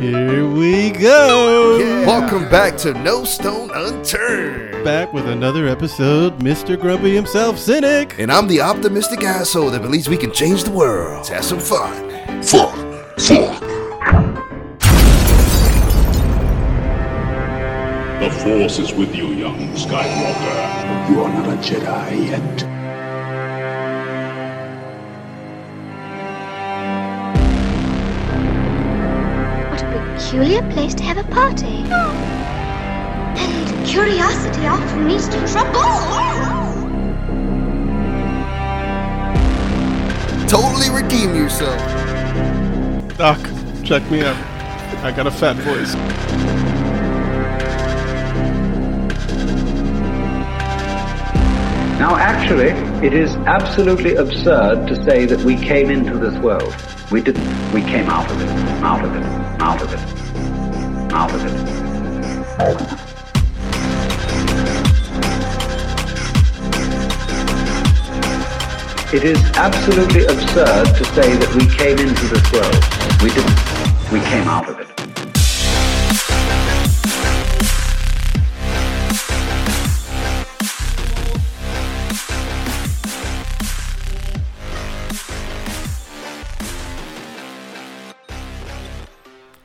Here we go. Welcome back to No Stone Unturned. Back with another episode, Mr. Grumpy himself, Cynic. And I'm the optimistic asshole that believes we can change the world. Let's have some fun. Fun, fun. The Force is with you, young Skywalker. You are not a Jedi yet. Peculiar place to have a party. And curiosity often leads to trouble. Totally redeem yourself. Doc, check me out. I got a fat voice. Now, actually, it is absolutely absurd to say that we came into this world. We didn't. We came out of it, out of it, out of it, out of it. It is absolutely absurd to say that we came into this world. We didn't. We came out of it.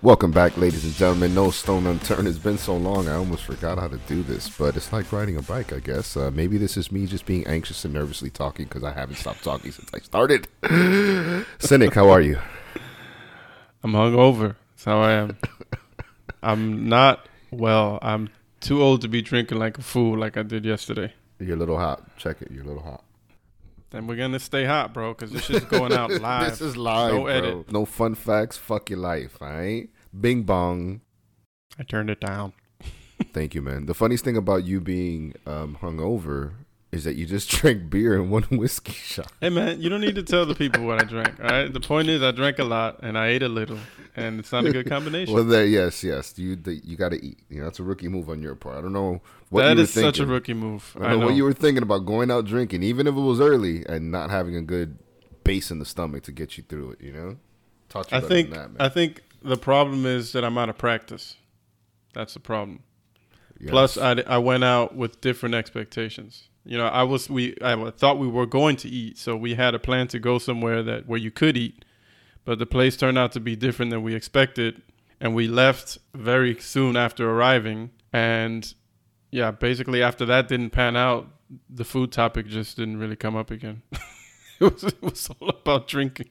Welcome back, ladies and gentlemen. No Stone Unturned. It's been so long, I almost forgot how to do this, but it's like riding a bike, I guess. Uh, maybe this is me just being anxious and nervously talking because I haven't stopped talking since I started. Cynic, how are you? I'm hungover. That's how I am. I'm not well. I'm too old to be drinking like a fool like I did yesterday. You're a little hot. Check it. You're a little hot. Then we're gonna stay hot, bro, because this is going out live. this is live, No bro. edit. No fun facts. Fuck your life, all right? Bing bong. I turned it down. Thank you, man. The funniest thing about you being um, hungover is that you just drank beer and one whiskey shot. Hey man, you don't need to tell the people what I drank. All right. The point is, I drank a lot and I ate a little, and it's not a good combination. Well, there, yes, yes. You the, you got to eat. You know, that's a rookie move on your part. I don't know what that you were is such a rookie move. I don't know, what you were thinking about going out drinking, even if it was early, and not having a good base in the stomach to get you through it. You know, you I think than that, man. I think the problem is that I'm out of practice. That's the problem. Yes. Plus, I, I went out with different expectations. You know, I was we I thought we were going to eat, so we had a plan to go somewhere that where you could eat, but the place turned out to be different than we expected, and we left very soon after arriving. And yeah, basically after that didn't pan out, the food topic just didn't really come up again. it was it was all about drinking.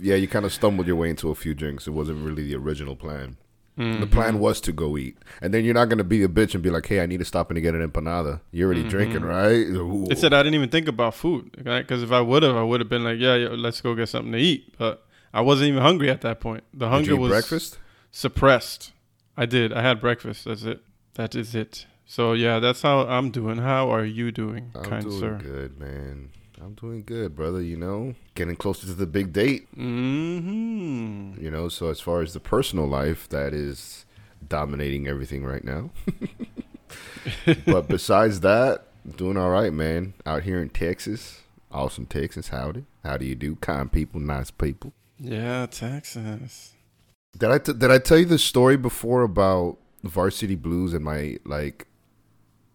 yeah, you kind of stumbled your way into a few drinks. It wasn't really the original plan. The Mm-hmm. plan was to go eat, and then you're not gonna be a bitch and be like, "Hey, I need to stop and to get an empanada." You're already drinking, right? Ooh. It said I didn't even think about food, Because if I would have, I would have been like, yeah, yeah, let's go get something to eat. But I wasn't even hungry at that point. The hunger was breakfast. suppressed. I did. I had breakfast. That's it. That is it. So yeah, that's how I'm doing. How are you doing, I'm kind doing sir? good, man. I'm doing good, brother. You know, getting closer to the big date. Mm-hmm. You know, so as far as the personal life, that is dominating everything right now. but besides that, doing all right, man. Out here in Texas, awesome Texas. Howdy, how do you do? Kind people, nice people. Yeah, Texas. Did I t- did I tell you the story before about Varsity Blues and my like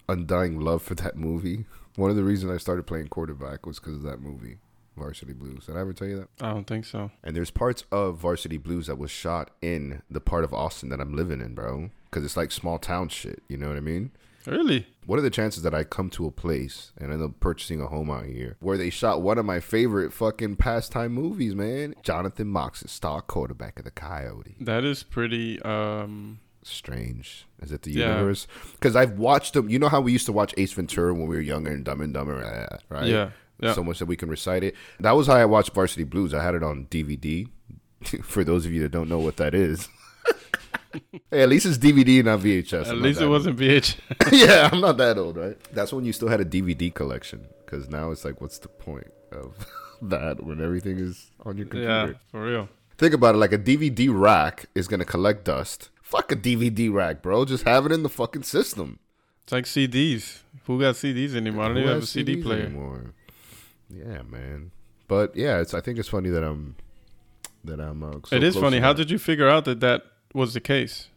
undying love for that movie? One of the reasons I started playing quarterback was because of that movie, Varsity Blues. Did I ever tell you that? I don't think so. And there's parts of Varsity Blues that was shot in the part of Austin that I'm living in, bro. Because it's like small town shit. You know what I mean? Really? What are the chances that I come to a place and end up purchasing a home out here where they shot one of my favorite fucking pastime movies, man? Jonathan Mox's star quarterback of the Coyote. That is pretty. Um. Strange. Is it the Yeah. universe? Because I've watched them. You know how we used to watch Ace Ventura when we were younger and Dumb and Dumber, uh, right? Yeah. Yeah. So much that we can recite it. That was how I watched Varsity Blues. I had it on DVD. For those of you that don't know what that is. hey, at least it's DVD, not VHS. At I'm least it wasn't VH. old. yeah, I'm not that old, right? That's when you still had a DVD collection. Because now it's like, what's the point of that when everything is on your computer? yeah, for real. Think about it like a DVD rack is going to collect dust. Fuck a DVD rack, bro. Just have it in the fucking system. It's like CDs. Who got CDs anymore? I don't even have a CD CDs player. anymore? Yeah, man. But yeah, it's. I think it's funny that I'm that I'm. Uh, so it is funny. How that. did you figure out that that was the case.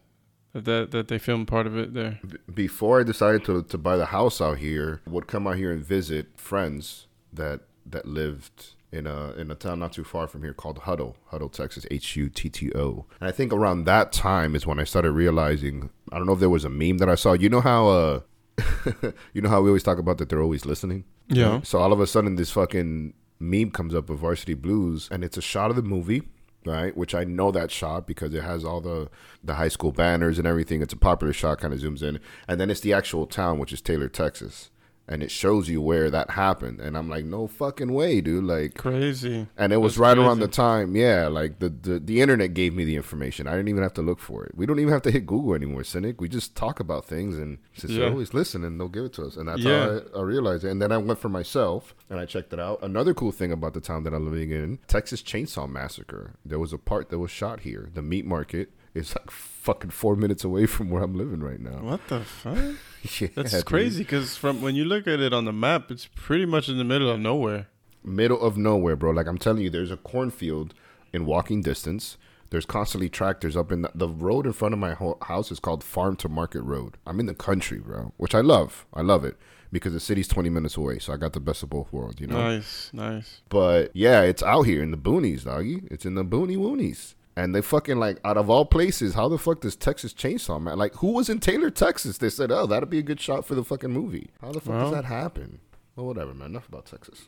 That that, that they filmed part of it there. Before I decided to to buy the house out here, would come out here and visit friends that that lived in a in a town not too far from here called Hutto, Hutto, Texas, H U T T O. And I think around that time is when I started realizing. I don't know if there was a meme that I saw. You know how uh, you know how we always talk about that they're always listening. Yeah. So all of a sudden, this fucking meme comes up of Varsity Blues, and it's a shot of the movie, right? Which I know that shot because it has all the the high school banners and everything. It's a popular shot, kind of zooms in, and then it's the actual town, which is Taylor, Texas, and it shows you where that happened. And I'm like, no fucking way, dude! Like, Crazy. and it was That's right around the time, yeah. Like the, the the internet gave me the information. I didn't even have to look for it. We don't even have to hit Google anymore, cynic. We just talk about things and just Yeah. always listen and they'll give it to us. And that's Yeah. how I, I realized it. And then I went for myself and I checked it out. Another cool thing about the town that I'm living in, Texas Chainsaw Massacre. There was a part that was shot here. The meat market is like fucking four minutes away from where I'm living right now. What the fuck? Yeah, That's dude. crazy because from when you look at it on the map, it's pretty much in the middle of nowhere. middle of nowhere, bro. Like I'm telling you, there's a cornfield in walking distance. There's constantly tractors up in the, the road in front of my ho- house is called Farm to Market Road. I'm in the country, bro, which I love. I love it because the city's 20 minutes away, so I got the best of both worlds, you know. Nice, nice. But yeah, it's out here in the boonies, doggy. It's in the boony woonies. And they fucking like out of all places, how the fuck does Texas Chainsaw Man? Like, who was in Taylor, Texas? They said, oh, that'd be a good shot for the fucking movie. How the fuck Well. does that happen? Well, whatever, man. Enough about Texas.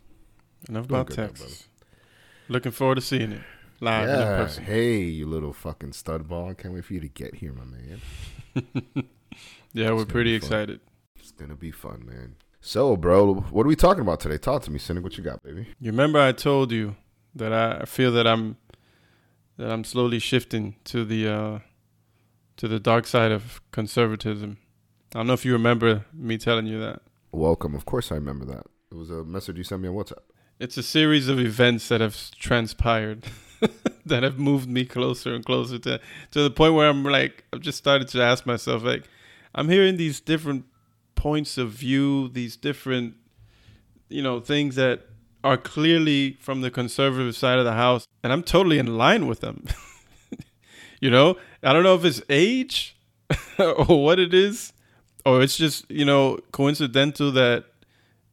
Enough Doing about Texas. Looking forward to seeing it live and in Yeah. person. Hey, you little fucking stud ball. Can't wait for you to get here, my man. Yeah, we're pretty excited. It's gonna be fun, man. So, bro, what are we talking about today? Talk to me, Cynic. What you got, baby? You remember I told you that I feel that I'm that I'm slowly shifting to the uh, to the dark side of conservatism. I don't know if you remember me telling you that. Welcome. Of course, I remember that. It was a message you sent me on WhatsApp. It's a series of events that have transpired that have moved me closer and closer to to the point where I'm like I've just started to ask myself like I'm hearing these different points of view, these different you know things that are clearly from the conservative side of the house and I'm totally in line with them. you know, I don't know if it's age or what it is or it's just, you know, coincidental that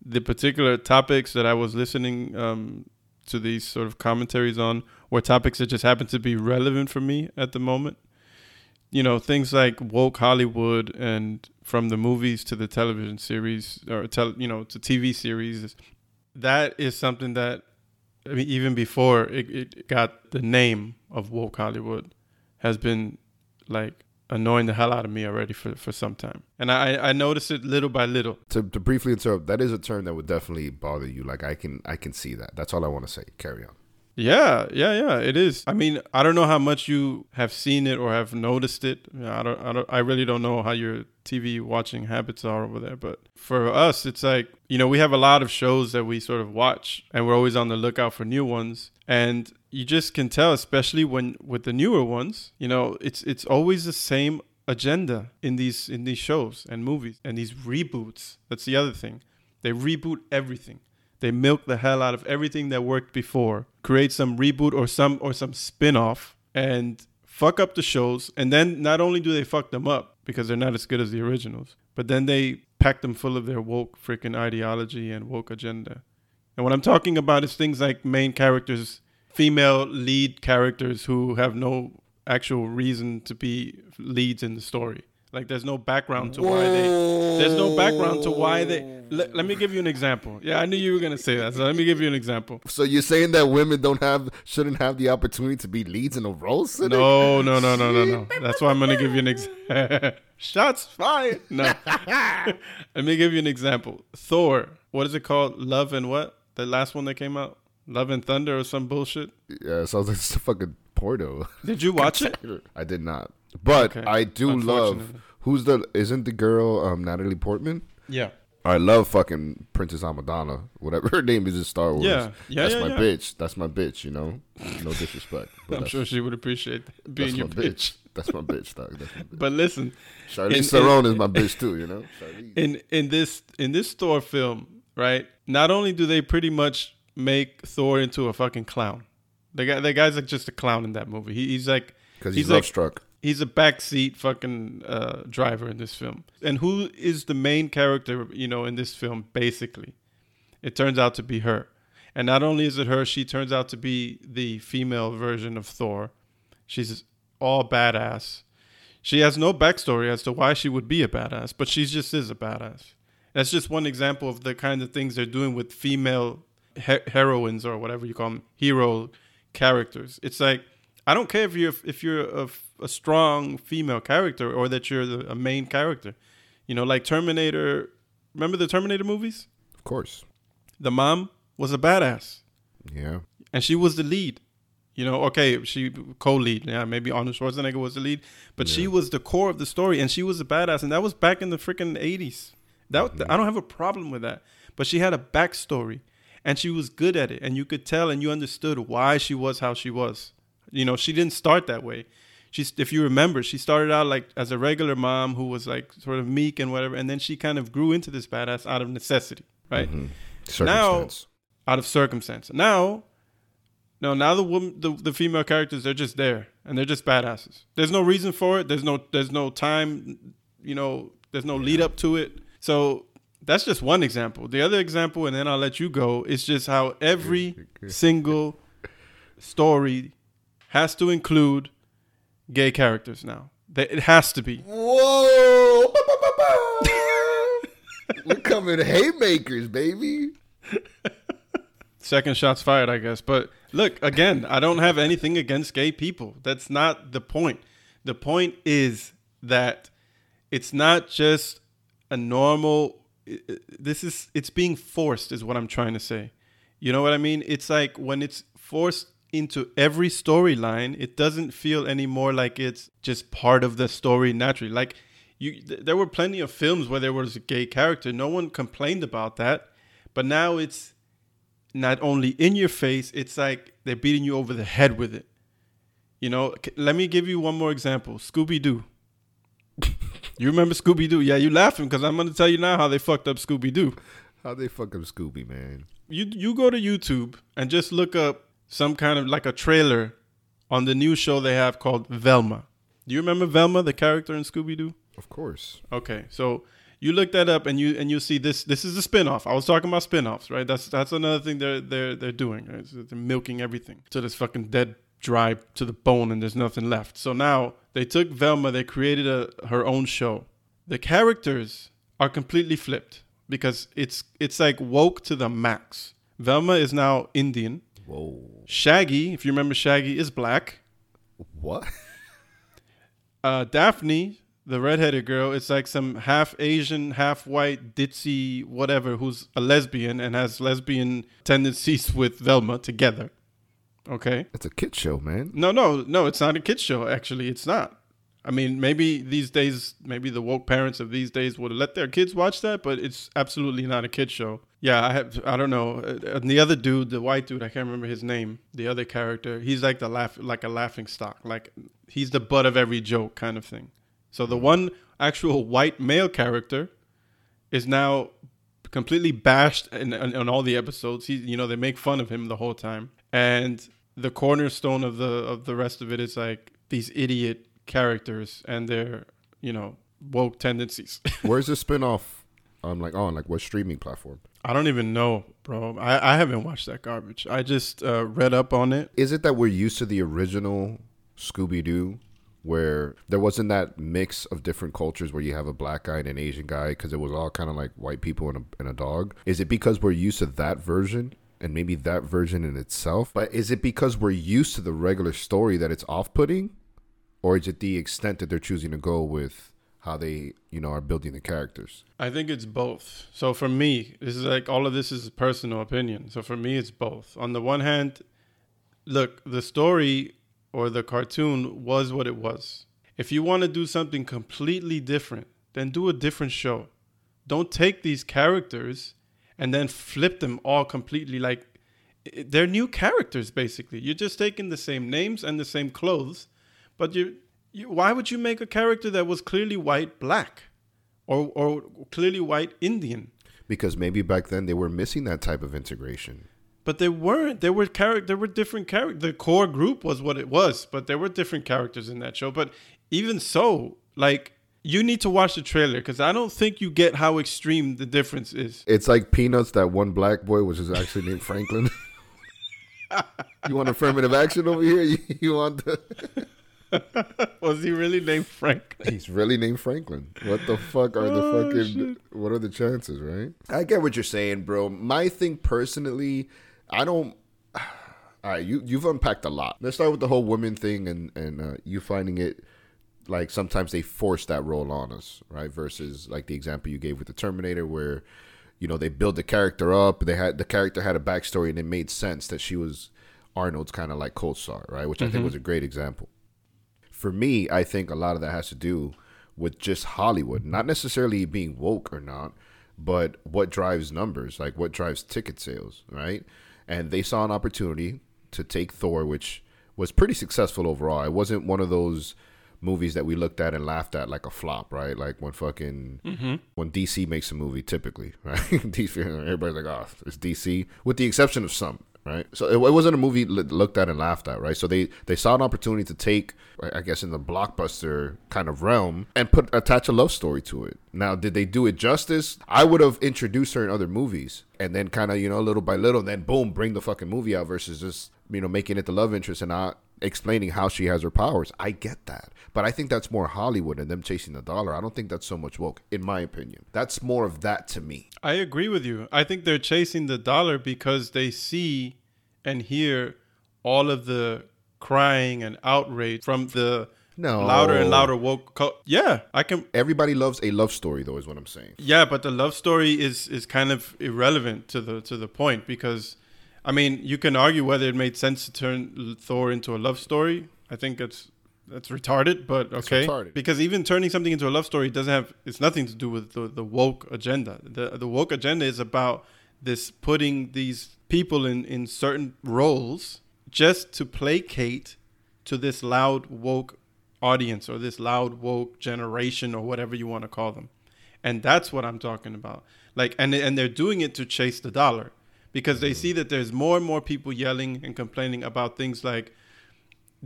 the particular topics that I was listening um, to these sort of commentaries on were topics that just happened to be relevant for me at the moment. You know, things like woke Hollywood and from the movies to the television series or tel- you know to TV series. That is something that I mean, even before it, it got the name of woke Hollywood, has been like annoying the hell out of me already for, for some time. And I, I notice it little by little. To, to briefly interrupt, that is a term that would definitely bother you. Like I can I can see that. That's all I want to say. Carry on. Yeah, yeah, yeah. It is. I mean, I don't know how much you have seen it or have noticed it. I don't. I don't. I really don't know how your TV watching habits are over there. But for us, it's like you know we have a lot of shows that we sort of watch, and we're always on the lookout for new ones. And you just can tell, especially when with the newer ones, you know, it's it's always the same agenda in these in these shows and movies and these reboots. That's the other thing. They reboot everything. They milk the hell out of everything that worked before, create some reboot or some or some spin-off and fuck up the shows. And then not only do they fuck them up because they're not as good as the originals, but then they pack them full of their woke freaking ideology and woke agenda. And what I'm talking about is things like main characters, female lead characters who have no actual reason to be leads in the story. Like there's no background to why they there's no background to why they let, let me give you an example. Yeah, I knew you were going to say that. So let me give you an example. So you're saying that women don't have shouldn't have the opportunity to be leads in a role? Cynic? No, no, no, no, no, no. That's why I'm going to give you an example. Shots fired. No. let me give you an example. Thor. What is it called? Love and what? The last one that came out? Love and Thunder or some bullshit? Yeah, it sounds like it's a fucking porno. Did you watch it? I did not, but Okay. I do love. Who's the? Isn't the girl um, Natalie Portman? Yeah. I love fucking Princess Amadonna, whatever her name is in Star Wars. Yeah. Yeah, that's yeah, my yeah. bitch. That's my bitch. You know, no disrespect. But I'm sure she would appreciate being that's your my bitch. That's my bitch, dog. That's my bitch. But listen, Charlize Theron is my bitch too. You know, Charlize. in in this in this Thor film, right? Not only do they pretty much make Thor into a fucking clown, the guy the guy's like just a clown in that movie. He, he's like because he's, like love struck. He's a backseat fucking uh, driver in this film. And who is the main character, you know, in this film? Basically, it turns out to be her. And not only is it her, she turns out to be the female version of Thor. She's all badass. She has no backstory as to why she would be a badass, but she just is a badass. That's just one example of the kind of things they're doing with female he- heroines or whatever you call them, hero characters. It's like I don't care if you're if you're a, a strong female character or that you're the, a main character. You know, like Terminator. Remember the Terminator movies? Of course. The mom was a badass, Yeah. and she was the lead. You know, okay, she co-lead. Yeah, maybe Arnold Schwarzenegger was the lead, but she was the core of the story, and she was a badass, and that was back in the freaking eighties. That mm-hmm. I don't have a problem with that, but she had a backstory, and she was good at it, and you could tell, and you understood why she was how she was. You know, she didn't start that way. She's, if you remember, she started out like as a regular mom who was like sort of meek and whatever, and then she kind of grew into this badass out of necessity, right? Mm-hmm. Circumstance. out of circumstance. Now, no, now the woman, the, the female characters, they're just there and they're just badasses. There's no reason for it. There's no, there's no time, you know, there's no lead up to it. So that's just one example. The other example, and then I'll let you go, is just how every single story has to include gay characters now. It has to be. Whoa! We're coming haymakers, baby. Second shots fired, I guess. But look, again, I don't have anything against gay people. That's not the point. The point is that it's not just a normal this is it's being forced is what I'm trying to say. You know what I mean? It's like when it's forced into every storyline, it doesn't feel anymore like it's just part of the story naturally. Like you th- there were plenty of films where there was a gay character. No one complained about that. But now it's not only in your face, it's like they're beating you over the head with it. You know, c- let me give you one more example. Scooby Doo. you remember Scooby Doo? Yeah, you laughing because I'm going to tell you now how they fucked up Scooby Doo. How they fuck up Scooby, man? You you go to YouTube and just look up some kind of like a trailer on the new show they have called Velma. Do you remember Velma, the character in Scooby Doo? Of course. Okay, so you look that up and you and you see this. This is a spin-off. I was talking about spin-offs, right? That's that's another thing they're they're they're doing. Right? They're milking everything till this fucking dead, dry to the bone, and there's nothing left. So now they took Velma. They created a her own show. The characters are completely flipped because it's it's like woke to the max. Velma is now Indian. Whoa. Shaggy, if you remember, Shaggy is black. What? uh, Daphne, the redheaded girl, it's like some half Asian, half white, ditzy, whatever, who's a lesbian and has lesbian tendencies with Velma together. Okay. It's a kid show, man. No, no, no, it's not a kid show. Actually, it's not. I mean, maybe these days, maybe the woke parents of these days would let their kids watch that, but it's absolutely not a kid show. Yeah, I have, I don't know. Uh, And the other dude, the white dude, I can't remember his name. The other character, he's like the laugh, like a laughing stock. Like he's the butt of every joke, kind of thing. So the one actual white male character is now completely bashed in, in, in all the episodes. He, you know, they make fun of him the whole time, and the cornerstone of the of the rest of it is like these idiot characters and their, you know, woke tendencies. Where's the spinoff? Um, like on like what streaming platform? I don't even know, bro. I, I haven't watched that garbage. I just uh, read up on it. Is it that we're used to the original Scooby Doo, where there wasn't that mix of different cultures where you have a black guy and an Asian guy because it was all kind of like white people and a, and a dog? Is it because we're used to that version? And maybe that version in itself, but is it because we're used to the regular story that it's off-putting, or is it the extent that they're choosing to go with how they, you know, are building the characters? I think it's both. So for me, this is like all of this is personal opinion. So for me, it's both. On the one hand, look, the story or the cartoon was what it was. If you want to do something completely different, then do a different show. Don't take these characters and then flip them all completely like they're new characters basically. You're just taking the same names and the same clothes, but you, you why would you make a character that was clearly white black? or or clearly white Indian. Because maybe back then they were missing that type of integration. But they weren't. There were character. There were different characters. The core group was what it was, but there were different characters in that show. But even so, like you need to watch the trailer because I don't think you get how extreme the difference is. It's like Peanuts. That one black boy was is actually named Franklin. you want affirmative action over here? You, you want the? was he really named Frank? He's really named Franklin. What the fuck are the Oh, fucking? shit. What are the chances, right? I get what you're saying, bro. My thing personally, I don't. All right, you you've unpacked a lot. Let's start with the whole women thing and and uh, you finding it like sometimes they force that role on us, right? Versus like the example you gave with the Terminator, where you know they build the character up. They had the character had a backstory, and it made sense that she was Arnold's kind of like co-star, right? Which I think was a great example. For me, I think a lot of that has to do with just Hollywood, not necessarily being woke or not, but what drives numbers, like what drives ticket sales, right? And they saw an opportunity to take Thor, which was pretty successful overall. It wasn't one of those movies that we looked at and laughed at like a flop, right? Like when fucking mm-hmm. when DC makes a movie, typically, right? DC, everybody's like, oh, it's DC, with the exception of some, right? So it, it wasn't a movie looked at and laughed at, right? So they they saw an opportunity to take, I guess, in the blockbuster kind of realm and put attach a love story to it. Now, did they do it justice? I would have introduced her in other movies and then kind of you know little by little, then boom, bring the fucking movie out versus just you know making it the love interest and not explaining how she has her powers. I get that. But I think that's more Hollywood and them chasing the dollar. I don't think that's so much woke, in my opinion. That's more of that to me. I agree with you. I think they're chasing the dollar because they see and hear all of the crying and outrage from the No. louder and louder woke. Co- yeah, I can. Everybody loves a love story, though, is what I'm saying. Yeah, but the love story is is kind of irrelevant to the to the point because, I mean, you can argue whether it made sense to turn Thor into a love story. I think it's that's retarded, but okay. retarded. Because even turning something into a love story doesn't have it's nothing to do with the, the woke agenda. The the woke agenda is about this putting these people in in certain roles just to placate to this loud woke audience or this loud woke generation or whatever you want to call them. And that's what I'm talking about. Like and and they're doing it to chase the dollar because they see that there's more and more people yelling and complaining about things like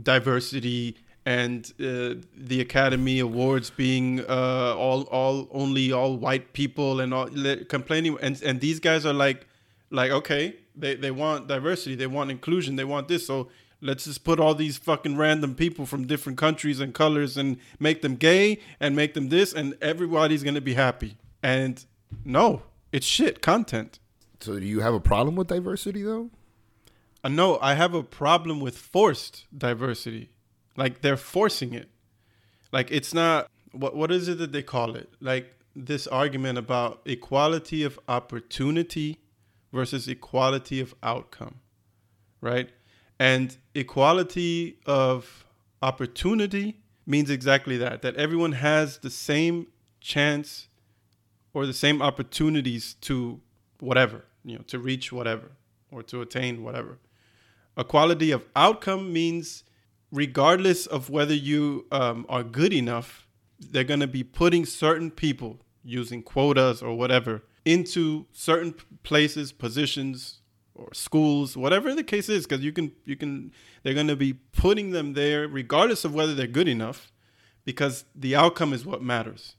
diversity and uh, the Academy Awards being uh, all all only all white people and all complaining and and these guys are like like okay they they want diversity they want inclusion they want this so let's just put all these fucking random people from different countries and colors and make them gay and make them this and everybody's gonna be happy. And no it's shit content So, do you have a problem with diversity, though? Uh, no, I have a problem with forced diversity. Like they're forcing it. Like it's not what what is it that they call it? Like this argument about equality of opportunity versus equality of outcome. Right? And equality of opportunity means exactly that that everyone has the same chance or the same opportunities to whatever, you know, to reach whatever or to attain whatever. Equality of outcome means regardless of whether you um, are good enough, they're going to be putting certain people using quotas or whatever into certain places, positions, or schools, whatever the case is, because you can you can they're going to be putting them there regardless of whether they're good enough, because the outcome is what matters.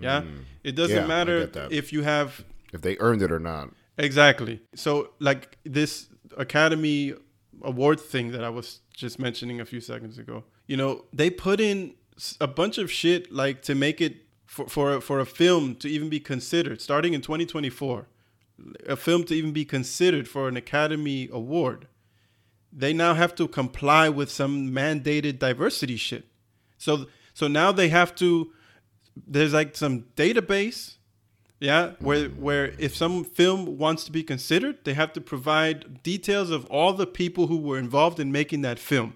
Yeah, it doesn't Yeah, matter if you have If they earned it or not. Exactly. So, like this Academy Award thing that I was just mentioning a few seconds ago, you know, they put in a bunch of shit like to make it for for for a film to even be considered, starting in 2024, a film to even be considered for an Academy Award. They now have to comply with some mandated diversity shit. So so now they have to. There's like some database yeah, where where if some film wants to be considered, they have to provide details of all the people who were involved in making that film.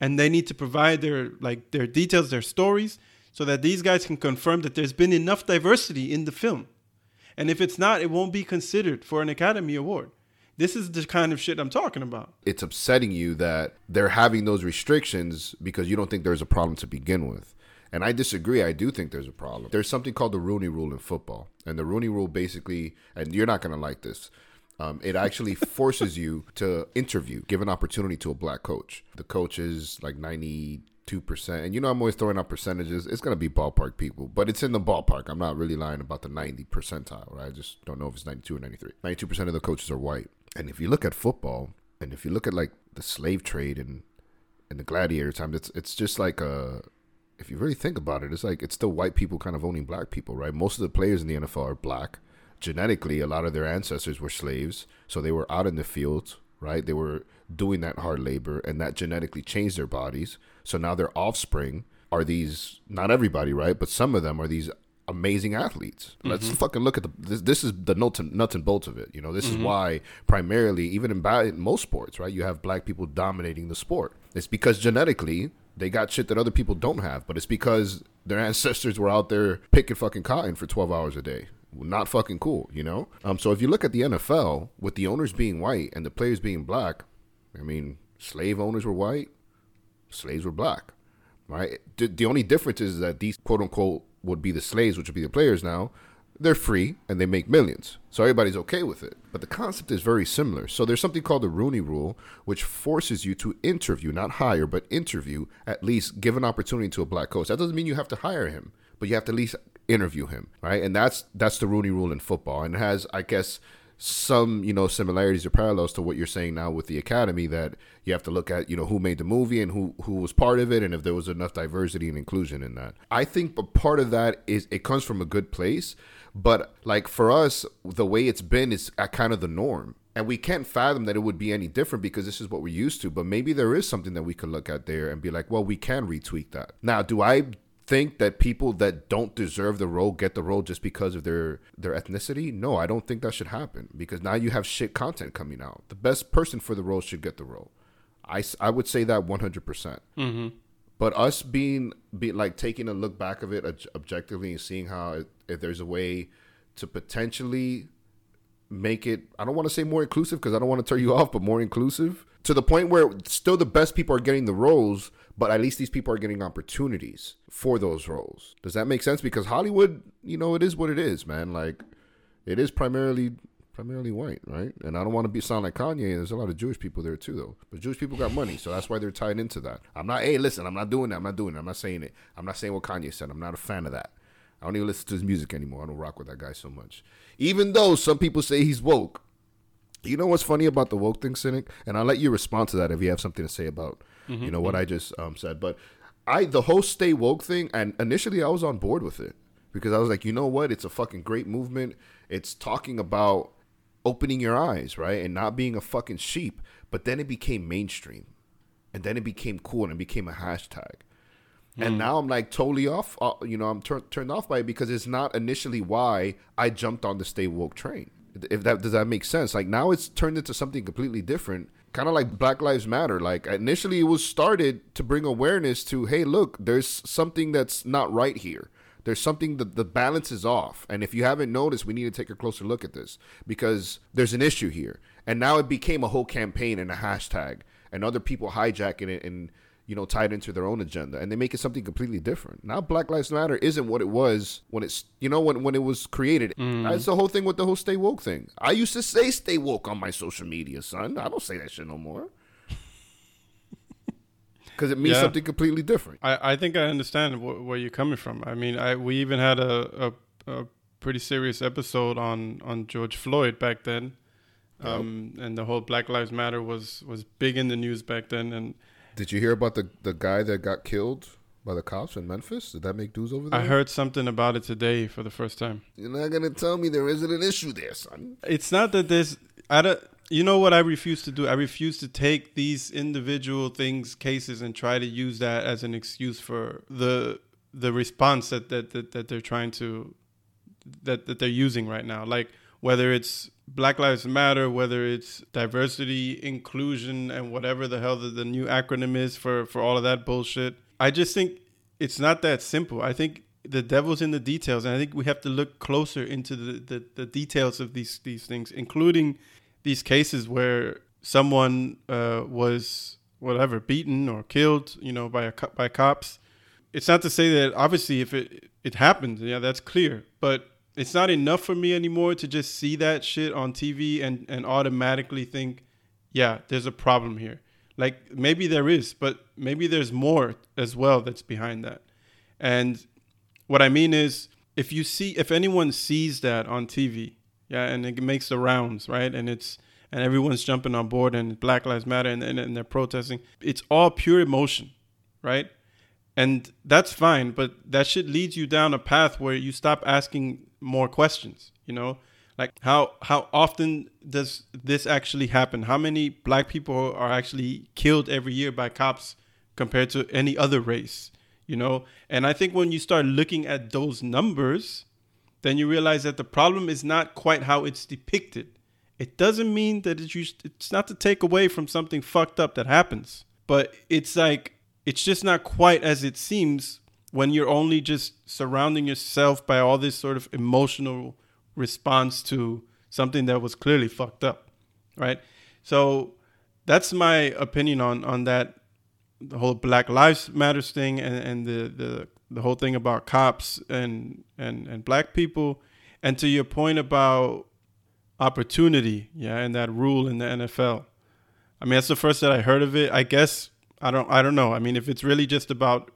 And they need to provide their like their details, their stories, so that these guys can confirm that there's been enough diversity in the film. And if it's not, it won't be considered for an Academy Award. This is the kind of shit I'm talking about. It's upsetting you that they're having those restrictions because you don't think there's a problem to begin with. And I disagree. I do think there's a problem. There's something called the Rooney Rule in football. And the Rooney Rule basically, and you're not going to like this, Um, it actually forces you to interview, give an opportunity to a black coach. The coach is like 92%. And you know, I'm always throwing out percentages. It's going to be ballpark people, but it's in the ballpark. I'm not really lying about the 90 percentile. Right? I just don't know if it's 92 or 93. 92% of the coaches are white. And if you look at football, and if you look at like the slave trade and, and the gladiator times, it's, it's just like a, if you really think about it, it's like it's still white people kind of owning black people, right? Most of the players in the NFL are black. Genetically, a lot of their ancestors were slaves, so they were out in the fields, right? They were doing that hard labor, and that genetically changed their bodies. So now their offspring are these, not everybody, right? But some of them are these amazing athletes. Let's mm-hmm. fucking look at the this, this is the nuts and, nuts and bolts of it. You know, this is mm-hmm. why primarily, even in, in most sports, right, you have black people dominating the sport. It's because genetically they got shit that other people don't have, but it's because their ancestors were out there picking fucking cotton for 12 hours a day. Not fucking cool, you know? Um, so if you look at the NFL, with the owners being white and the players being black, I mean, slave owners were white, slaves were black, right? The, the only difference is that these quote unquote would be the slaves, which would be the players now. They're free and they make millions. So everybody's okay with it. But the concept is very similar. So there's something called the Rooney Rule, which forces you to interview, not hire, but interview, at least give an opportunity to a black coach. That doesn't mean you have to hire him, but you have to at least interview him, right? And that's that's the Rooney Rule in football. And it has, I guess, some you know similarities or parallels to what you're saying now with the academy that you have to look at you know who made the movie and who who was part of it and if there was enough diversity and inclusion in that. I think a part of that is it comes from a good place but like for us the way it's been is kind of the norm. And we can't fathom that it would be any different because this is what we're used to but maybe there is something that we could look at there and be like well we can retweak that. Now do i think that people that don't deserve the role get the role just because of their their ethnicity? No i don't think that should happen because now you have shit content coming out. The best person for the role should get the role. I, I would say that 100%. Mm-hmm. But us being be like taking a look back of it ob- objectively and seeing how it, if there's a way to potentially make it i don't want to say more inclusive because i don't want to turn you off but more inclusive to the point where still the best people are getting the roles but at least these people are getting opportunities for those roles does that make sense because hollywood you know it is what it is man like it is primarily primarily white right and i don't want to be sound like kanye there's a lot of jewish people there too though but jewish people got money so that's why they're tied into that i'm not hey listen i'm not doing that i'm not doing it. i'm not saying it i'm not saying what kanye said i'm not a fan of that I don't even listen to his music anymore. I don't rock with that guy so much. Even though some people say he's woke. You know what's funny about the woke thing, Cynic? And I'll let you respond to that if you have something to say about, you know, what I just um, said. But I, the whole stay woke thing, and initially I was on board with it because I was like, you know what? It's a fucking great movement. It's talking about opening your eyes, right? And not being a fucking sheep. But then it became mainstream. And then it became cool and it became a hashtag and now I'm like totally off. Uh, you know, I'm tur- turned off by it because it's not initially why I jumped on the stay woke train. If that does that make sense? Like now it's turned into something completely different. Kind of like Black Lives Matter. Like initially it was started to bring awareness to, hey, look, there's something that's not right here. There's something that the balance is off. And if you haven't noticed, we need to take a closer look at this because there's an issue here. And now it became a whole campaign and a hashtag, and other people hijacking it and you know, tied into their own agenda, and they make it something completely different. Now, Black Lives Matter isn't what it was when it's, you know, when when it was created. That's the whole thing with the whole stay woke thing. I used to say stay woke on my social media, son. I don't say that shit no more. Because it means Yeah. something completely different. I, I think I understand wh- where you're coming from. I mean, I we even had a, a, a pretty serious episode on, on George Floyd back then, um, and the whole Black Lives Matter was, was big in the news back then. And Did you hear about the the guy that got killed by the cops in Memphis? Did that make news over there? I heard something about it today for the first time. You're not gonna tell me there isn't an issue there, son. It's not that there's I don't you know what I refuse to do? I refuse to take these individual things, cases, and try to use that as an excuse for the the response that that, that, that they're trying to that, that they're using right now. Like whether it's Black Lives Matter, whether it's diversity, inclusion, and whatever the hell the, the new acronym is for, for all of that bullshit. I just think it's not that simple. I think the devil's in the details, and I think we have to look closer into the, the, the details of these these things, including these cases where someone uh, was whatever beaten or killed, you know, by a by cops. It's not to say that obviously if it it happened, yeah, that's clear. But it's not enough for me anymore to just see that shit on TV and and automatically think, yeah, there's a problem here. Like maybe there is, but maybe there's more as well that's behind that. And what I mean is, if you see, if anyone sees that on TV, yeah, and it makes the rounds, right, and it's and everyone's jumping on board and Black Lives Matter and, and, and they're protesting, it's all pure emotion, right? And that's fine, but that shit leads you down a path where you stop asking more questions, you know? Like how how often does this actually happen? How many black people are actually killed every year by cops compared to any other race? You know? And I think when you start looking at those numbers, then you realize that the problem is not quite how it's depicted. It doesn't mean that it's used, it's not to take away from something fucked up that happens, but it's like it's just not quite as it seems when you're only just surrounding yourself by all this sort of emotional response to something that was clearly fucked up, right? So that's my opinion on on that the whole Black Lives Matters thing and, and the, the the whole thing about cops and and and black people. And to your point about opportunity, yeah, and that rule in the NFL. I mean, that's the first that I heard of it. I guess I don't I don't know. I mean, if it's really just about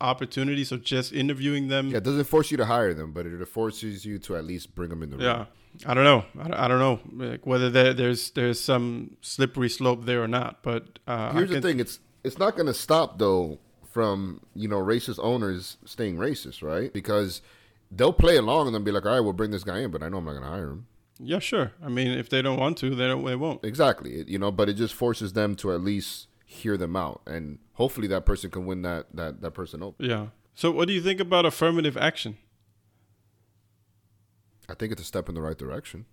opportunity, so just interviewing them. Yeah, it doesn't force you to hire them, but it forces you to at least bring them in the room. Yeah, I don't know. I don't, I don't know like whether there, there's there's some slippery slope there or not. But uh, here's the thing: it's it's not going to stop though from you know racist owners staying racist, right? Because they'll play along and then be like, all right, we'll bring this guy in, but I know I'm not going to hire him. Yeah, sure. I mean, if they don't want to, they don't. They won't. Exactly. You know, but it just forces them to at least hear them out, and hopefully that person can win that that that person over. Yeah. So, what do you think about affirmative action? I think it's a step in the right direction.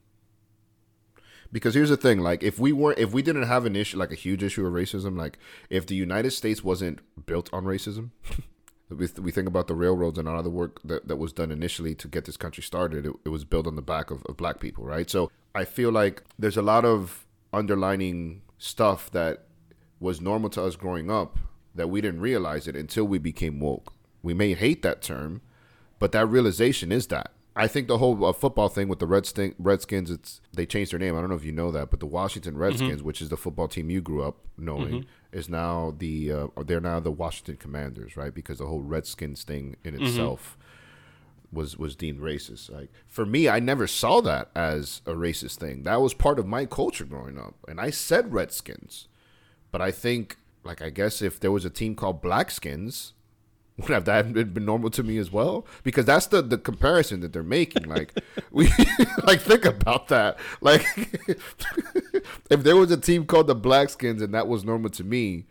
Because here's the thing, like if we weren't if we didn't have an issue like a huge issue of racism, like if the United States wasn't built on racism, we, we think about the railroads and all of the work that, that was done initially to get this country started, it, it was built on the back of, of black people, right? So I feel like there's a lot of underlining stuff that was normal to us growing up that we didn't realize it until we became woke. We may hate that term, but that realization is that. I think the whole uh, football thing with the Redskin, Redskins, it's they changed their name. I don't know if you know that, but the Washington Redskins, mm-hmm. which is the football team you grew up knowing, mm-hmm. is now the uh, they're now the Washington Commanders, right? Because the whole Redskins thing in mm-hmm. itself was was deemed racist. Like for me, I never saw that as a racist thing. That was part of my culture growing up, and I said Redskins, but I think like I guess if there was a team called Blackskins, would have that been normal to me as well? Because that's the the comparison that they're making. Like we like think about that. Like if there was a team called the Blackskins and that was normal to me,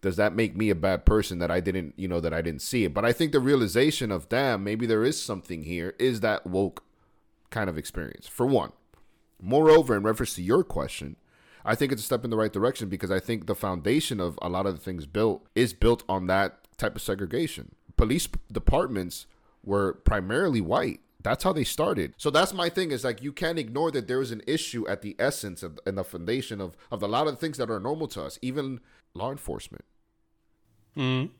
does that make me a bad person that I didn't, you know, that I didn't see it? But I think the realization of damn, maybe there is something here is that woke kind of experience. For one. Moreover, in reference to your question, I think it's a step in the right direction because I think the foundation of a lot of the things built is built on that type of segregation. Police departments were primarily white. That's how they started. So that's my thing is like you can't ignore that there is an issue at the essence of, and the foundation of of a lot of the things that are normal to us, even law enforcement. Mm.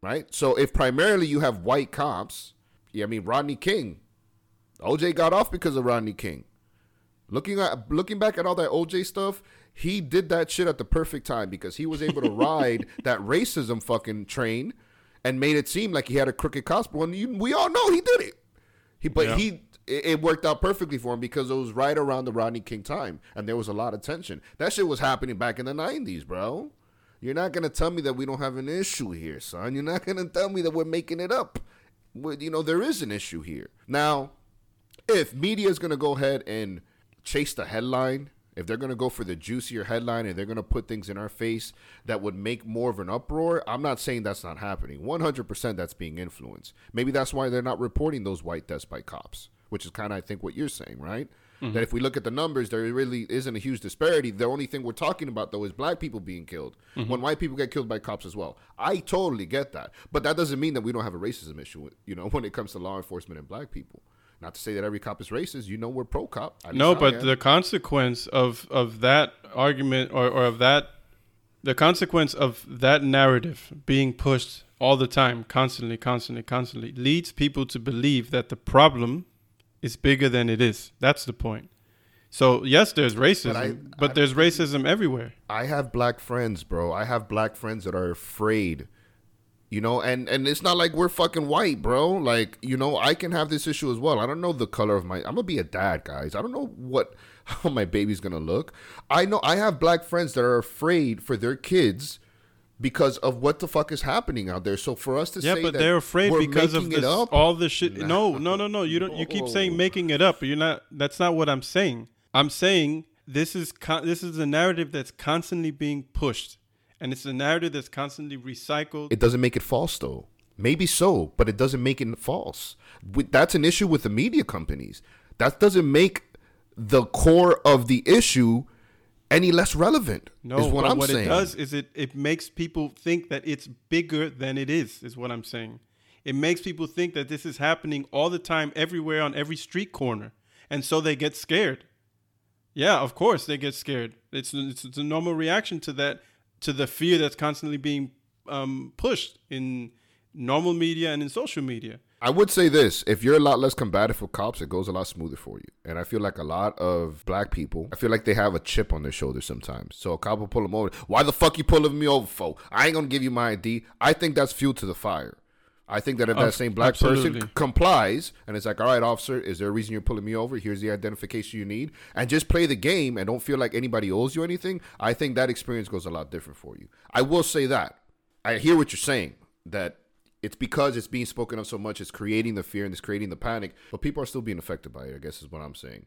Right? So if primarily you have white cops, yeah, I mean Rodney King. OJ got off because of Rodney King. Looking at looking back at all that OJ stuff, he did that shit at the perfect time because he was able to ride that racism fucking train and made it seem like he had a crooked gospel. And you, we all know he did it. He, but yeah. he, it, worked out perfectly for him because it was right around the Rodney King time, and there was a lot of tension. That shit was happening back in the '90s, bro. You're not gonna tell me that we don't have an issue here, son. You're not gonna tell me that we're making it up. You know there is an issue here. Now, if media is gonna go ahead and chase the headline if they're going to go for the juicier headline and they're going to put things in our face that would make more of an uproar, I'm not saying that's not happening. 100% that's being influenced. Maybe that's why they're not reporting those white deaths by cops, which is kind of, I think, what you're saying, right? Mm-hmm. That if we look at the numbers, there really isn't a huge disparity. The only thing we're talking about, though, is black people being killed mm-hmm. when white people get killed by cops as well. I totally get that. But that doesn't mean that we don't have a racism issue, you know, when it comes to law enforcement and black people. Not to say that every cop is racist. You know we're pro cop. No, but the consequence of of that argument or, or of that the consequence of that narrative being pushed all the time, constantly, constantly, constantly, leads people to believe that the problem is bigger than it is. That's the point. So yes, there's racism, but, I- there's racism everywhere. I have black friends, bro. I have black friends that are afraid. You know, and and it's not like we're fucking white, bro. Like, you know, I can have this issue as well. I don't know the color of my I'm to be a dad, guys. I don't know what how my baby's to look. I know I have black friends that are afraid for their kids because of what the fuck is happening out there. So for us to Yeah, say but that they're afraid because of this, all the shit. No, no, no, no. You don't. You keep saying making it up. You're not. That's not what I'm saying. I'm saying this is con- this is a narrative that's constantly being pushed, and it's a narrative that's constantly recycled. it doesn't make it false though maybe so but it doesn't make it false that's an issue with the media companies that doesn't make the core of the issue any less relevant no, is what but i'm what saying it does is it it makes people think that it's bigger than it is. Is what I'm saying. It makes people think that this is happening all the time, everywhere, on every street corner, and so they get scared. Yeah, of course they get scared. It's it's, it's a normal reaction to that, to the fear that's constantly being um, pushed in normal media and in social media. i would say this if you're a lot less combative with cops it goes a lot smoother for you. And i feel like a lot of black people i feel like they have a chip on their shoulder sometimes. So a cop will pull them over. Why the fuck you pulling me over for? I ain't gonna give you my id i think that's fuel to the fire I think that if that same black absolutely. person complies and it's like, all right, officer, is there a reason you're pulling me over? Here's the identification you need, and just play the game and don't feel like anybody owes you anything. I think that experience goes a lot different for you. I will say that. I hear what you're saying that it's because it's being spoken of so much, it's creating the fear and it's creating the panic, but people are still being affected by it. I guess is what I'm saying.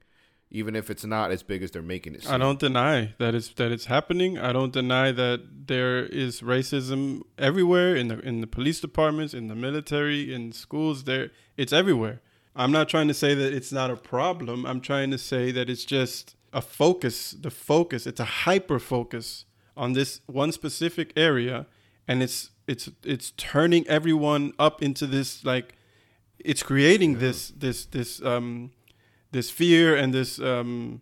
Even if it's not as big as they're making it. Seem. I don't deny that it's that it's happening. I don't deny that there is racism everywhere in the in the police departments, in the military, in schools. There, it's everywhere. I'm not trying to say that it's not a problem. I'm trying to say that it's just a focus. The focus. It's a hyper focus on this one specific area, and it's it's it's turning everyone up into this like it's creating this this this um this fear and this um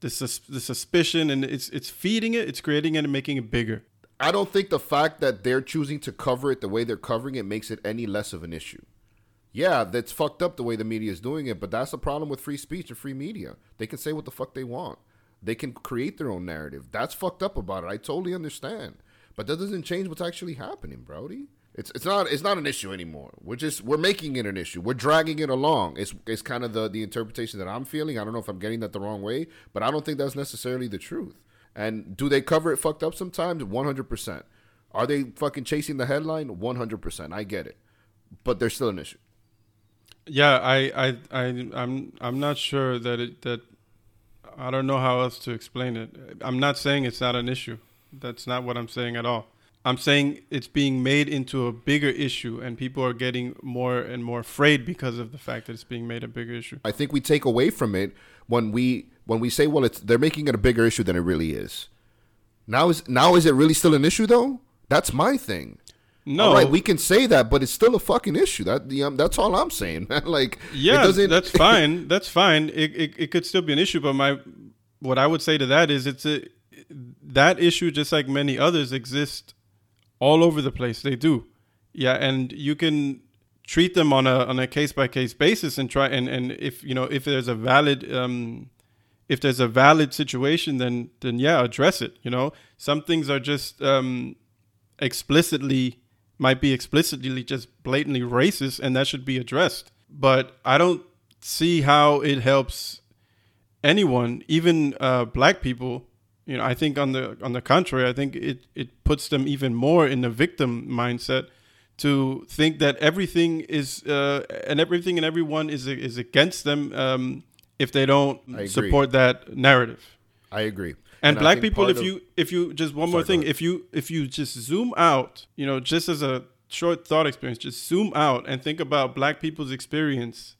this this suspicion and it's it's feeding it it's creating it and making it bigger I don't think the fact that they're choosing to cover it the way they're covering it makes it any less of an issue. Yeah, that's fucked up the way the media is doing it, but that's the problem with free speech and free media. They can say what the fuck they want. They can create their own narrative. That's fucked up about it. I totally understand. But that doesn't change what's actually happening, Brody. It's it's not it's not an issue anymore. We're just we're making it an issue. We're dragging it along. It's it's kind of the the interpretation that I'm feeling. I don't know if I'm getting that the wrong way, but I don't think that's necessarily the truth. And do they cover it fucked up sometimes? 100%. Are they fucking chasing the headline? 100%. I get it. But there's still an issue. yeah i i, I i'm i'm not sure that it that i don't know how else to explain it i'm not saying it's not an issue that's not what i'm saying at all i'm saying it's being made into a bigger issue and people are getting more and more afraid because of the fact that it's being made a bigger issue I think we take away from it when we when we say, well, it's they're making it a bigger issue than it really is. Now is now is it really still an issue though? That's my thing. no All right, we can say that, but it's still a fucking issue. That the, um, that's all I'm saying. man. like, Yeah, that's fine. That's fine. It, it it could still be an issue, but my what I would say to that is it's a that issue just like many others exist all over the place. They do. Yeah, and you can treat them on a on a case by case basis and try and and if you know if there's a valid um if there's a valid situation then then yeah address it you know some things are just um explicitly might be explicitly just blatantly racist and that should be addressed but i don't see how it helps anyone even uh black people you know i think on the on the contrary i think it it puts them even more in the victim mindset to think that everything is uh and everything and everyone is is against them um if they don't support that narrative. I agree. and, I black people if you if you just one more Sorry, go thing if you if you just zoom out you know just as a short thought experience just zoom out and think about black people's experience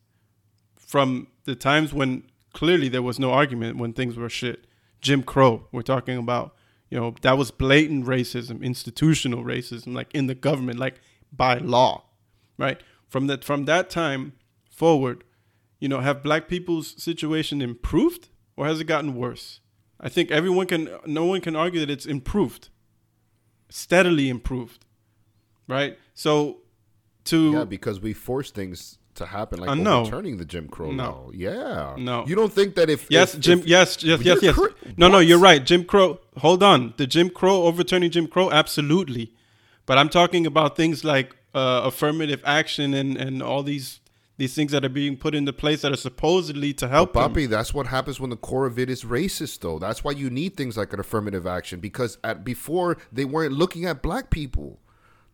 from the times when clearly there was no argument when things were shit jim crow. We're talking about you know that was blatant racism institutional racism like in the government like by law right? From that from that time forward you know have black people's situation improved or has it gotten worse? I think everyone can no one can argue that it's improved steadily improved right? So to yeah, because we force things to happen, like Uh, no. overturning the Jim Crow No. law. Yeah, No. You don't think that if Yes, if- Jim. if- yes, yes, yes, yes. cra- no, no, you're right. Jim Crow. Hold on. The Jim Crow overturning Jim Crow, absolutely. But I'm talking about things like uh, affirmative action and and all these these things that are being put into place that are supposedly to help them. Papi, that's what happens when the core of it is racist, though. That's why you need things like an affirmative action because at before they weren't looking at black people.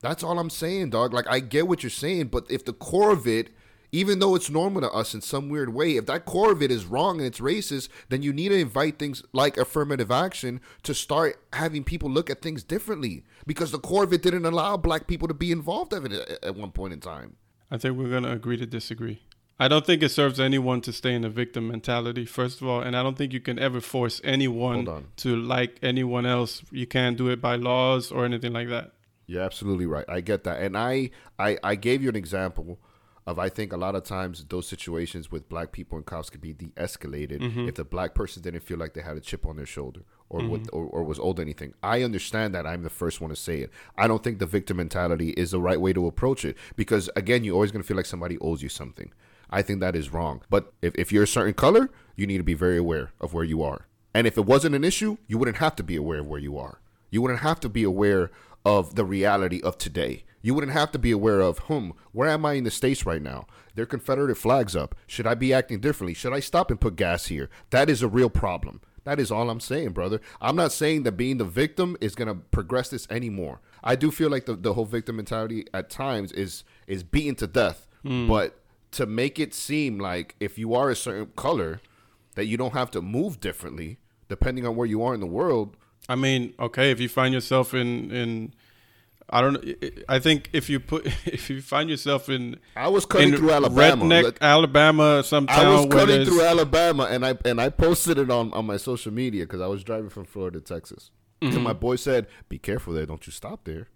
That's all I'm saying, dog. Like I get what you're saying, but if the core of it, even though it's normal to us in some weird way, if that core of it is wrong and it's racist, then you need to invite things like affirmative action to start having people look at things differently. Because the core of it didn't allow black people to be involved of it at, one point in time. I think we're gonna agree to disagree. I don't think it serves anyone to stay in a victim mentality, first of all, and I don't think you can ever force anyone to like anyone else. You can't do it by laws or anything like that. You're absolutely right. I get that. And I, I, I gave you an example of I think a lot of times those situations with black people and cops could be de-escalated mm-hmm. if the black person didn't feel like they had a chip on their shoulder or with, mm-hmm. or, or was owed anything. I understand that. I'm the first one to say it. I don't think the victim mentality is the right way to approach it because again, you're always going to feel like somebody owes you something. I think that is wrong. But if, if you're a certain color, you need to be very aware of where you are. And if it wasn't an issue, you wouldn't have to be aware of where you are. You wouldn't have to be aware of the reality of today. You wouldn't have to be aware of, hmm, where am I in the States right now? There are Confederate flags up. Should I be acting differently? Should I stop and put gas here? That is a real problem. That is all I'm saying, brother. I'm not saying that being the victim is going to progress this anymore. I do feel like the, the whole victim mentality at times is is beaten to death. But to make it seem like if you are a certain color, that you don't have to move differently depending on where you are in the world, I mean, okay, if you find yourself in in I don't. I think if you put if you find yourself in I was cutting through Alabama. redneck Let- Alabama, some I was cutting through Alabama, and I and I posted it on, on my social media because I was driving from Florida to Texas. Mm-hmm. And my boy said, "Be careful there! Don't you stop there."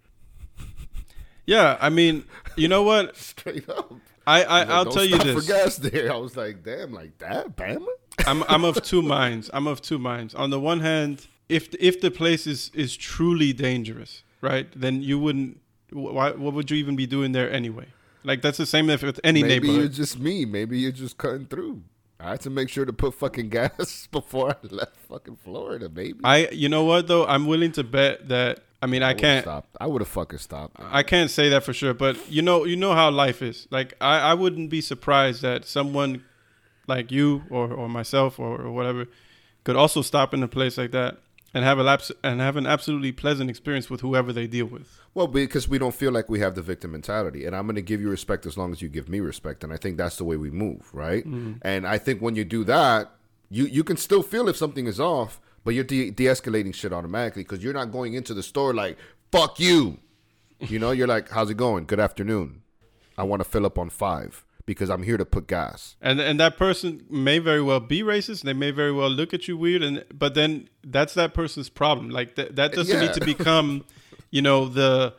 yeah. I mean, you know what? Straight up. I, I Like, I'll "Don't tell you this. For gas there, I was like, "Damn, like that, Bama." I'm I'm of two minds. I'm of two minds. On the one hand, if if the place is is truly dangerous, right, then you wouldn't. Why? What would you even be doing there anyway? Like that's the same if with any Maybe you're just me. Maybe you're just cutting through. I had to make sure to put fucking gas before I left fucking Florida, baby. I you know what though? I'm willing to bet that. I mean, I would've can't. stopped. I would have fucking stopped. I can't say that for sure, but you know, you know how life is. Like, I, I wouldn't be surprised that someone like you or, or myself or, or whatever could also stop in a place like that and have a and have an absolutely pleasant experience with whoever they deal with. Well, because we don't feel like we have the victim mentality, and I'm going to give you respect as long as you give me respect, and I think that's the way we move, right? Mm-hmm. And I think when you do that, you you can still feel if something is off, but you're de- de-escalating shit automatically because you're not going into the store like "fuck you," you know. You're like, "How's it going? Good afternoon. I want to fill up on five because I'm here to put gas." And and that person may very well be racist. They may very well look at you weird, and but then that's that person's problem. Like that that doesn't Yeah. need to become, you know, the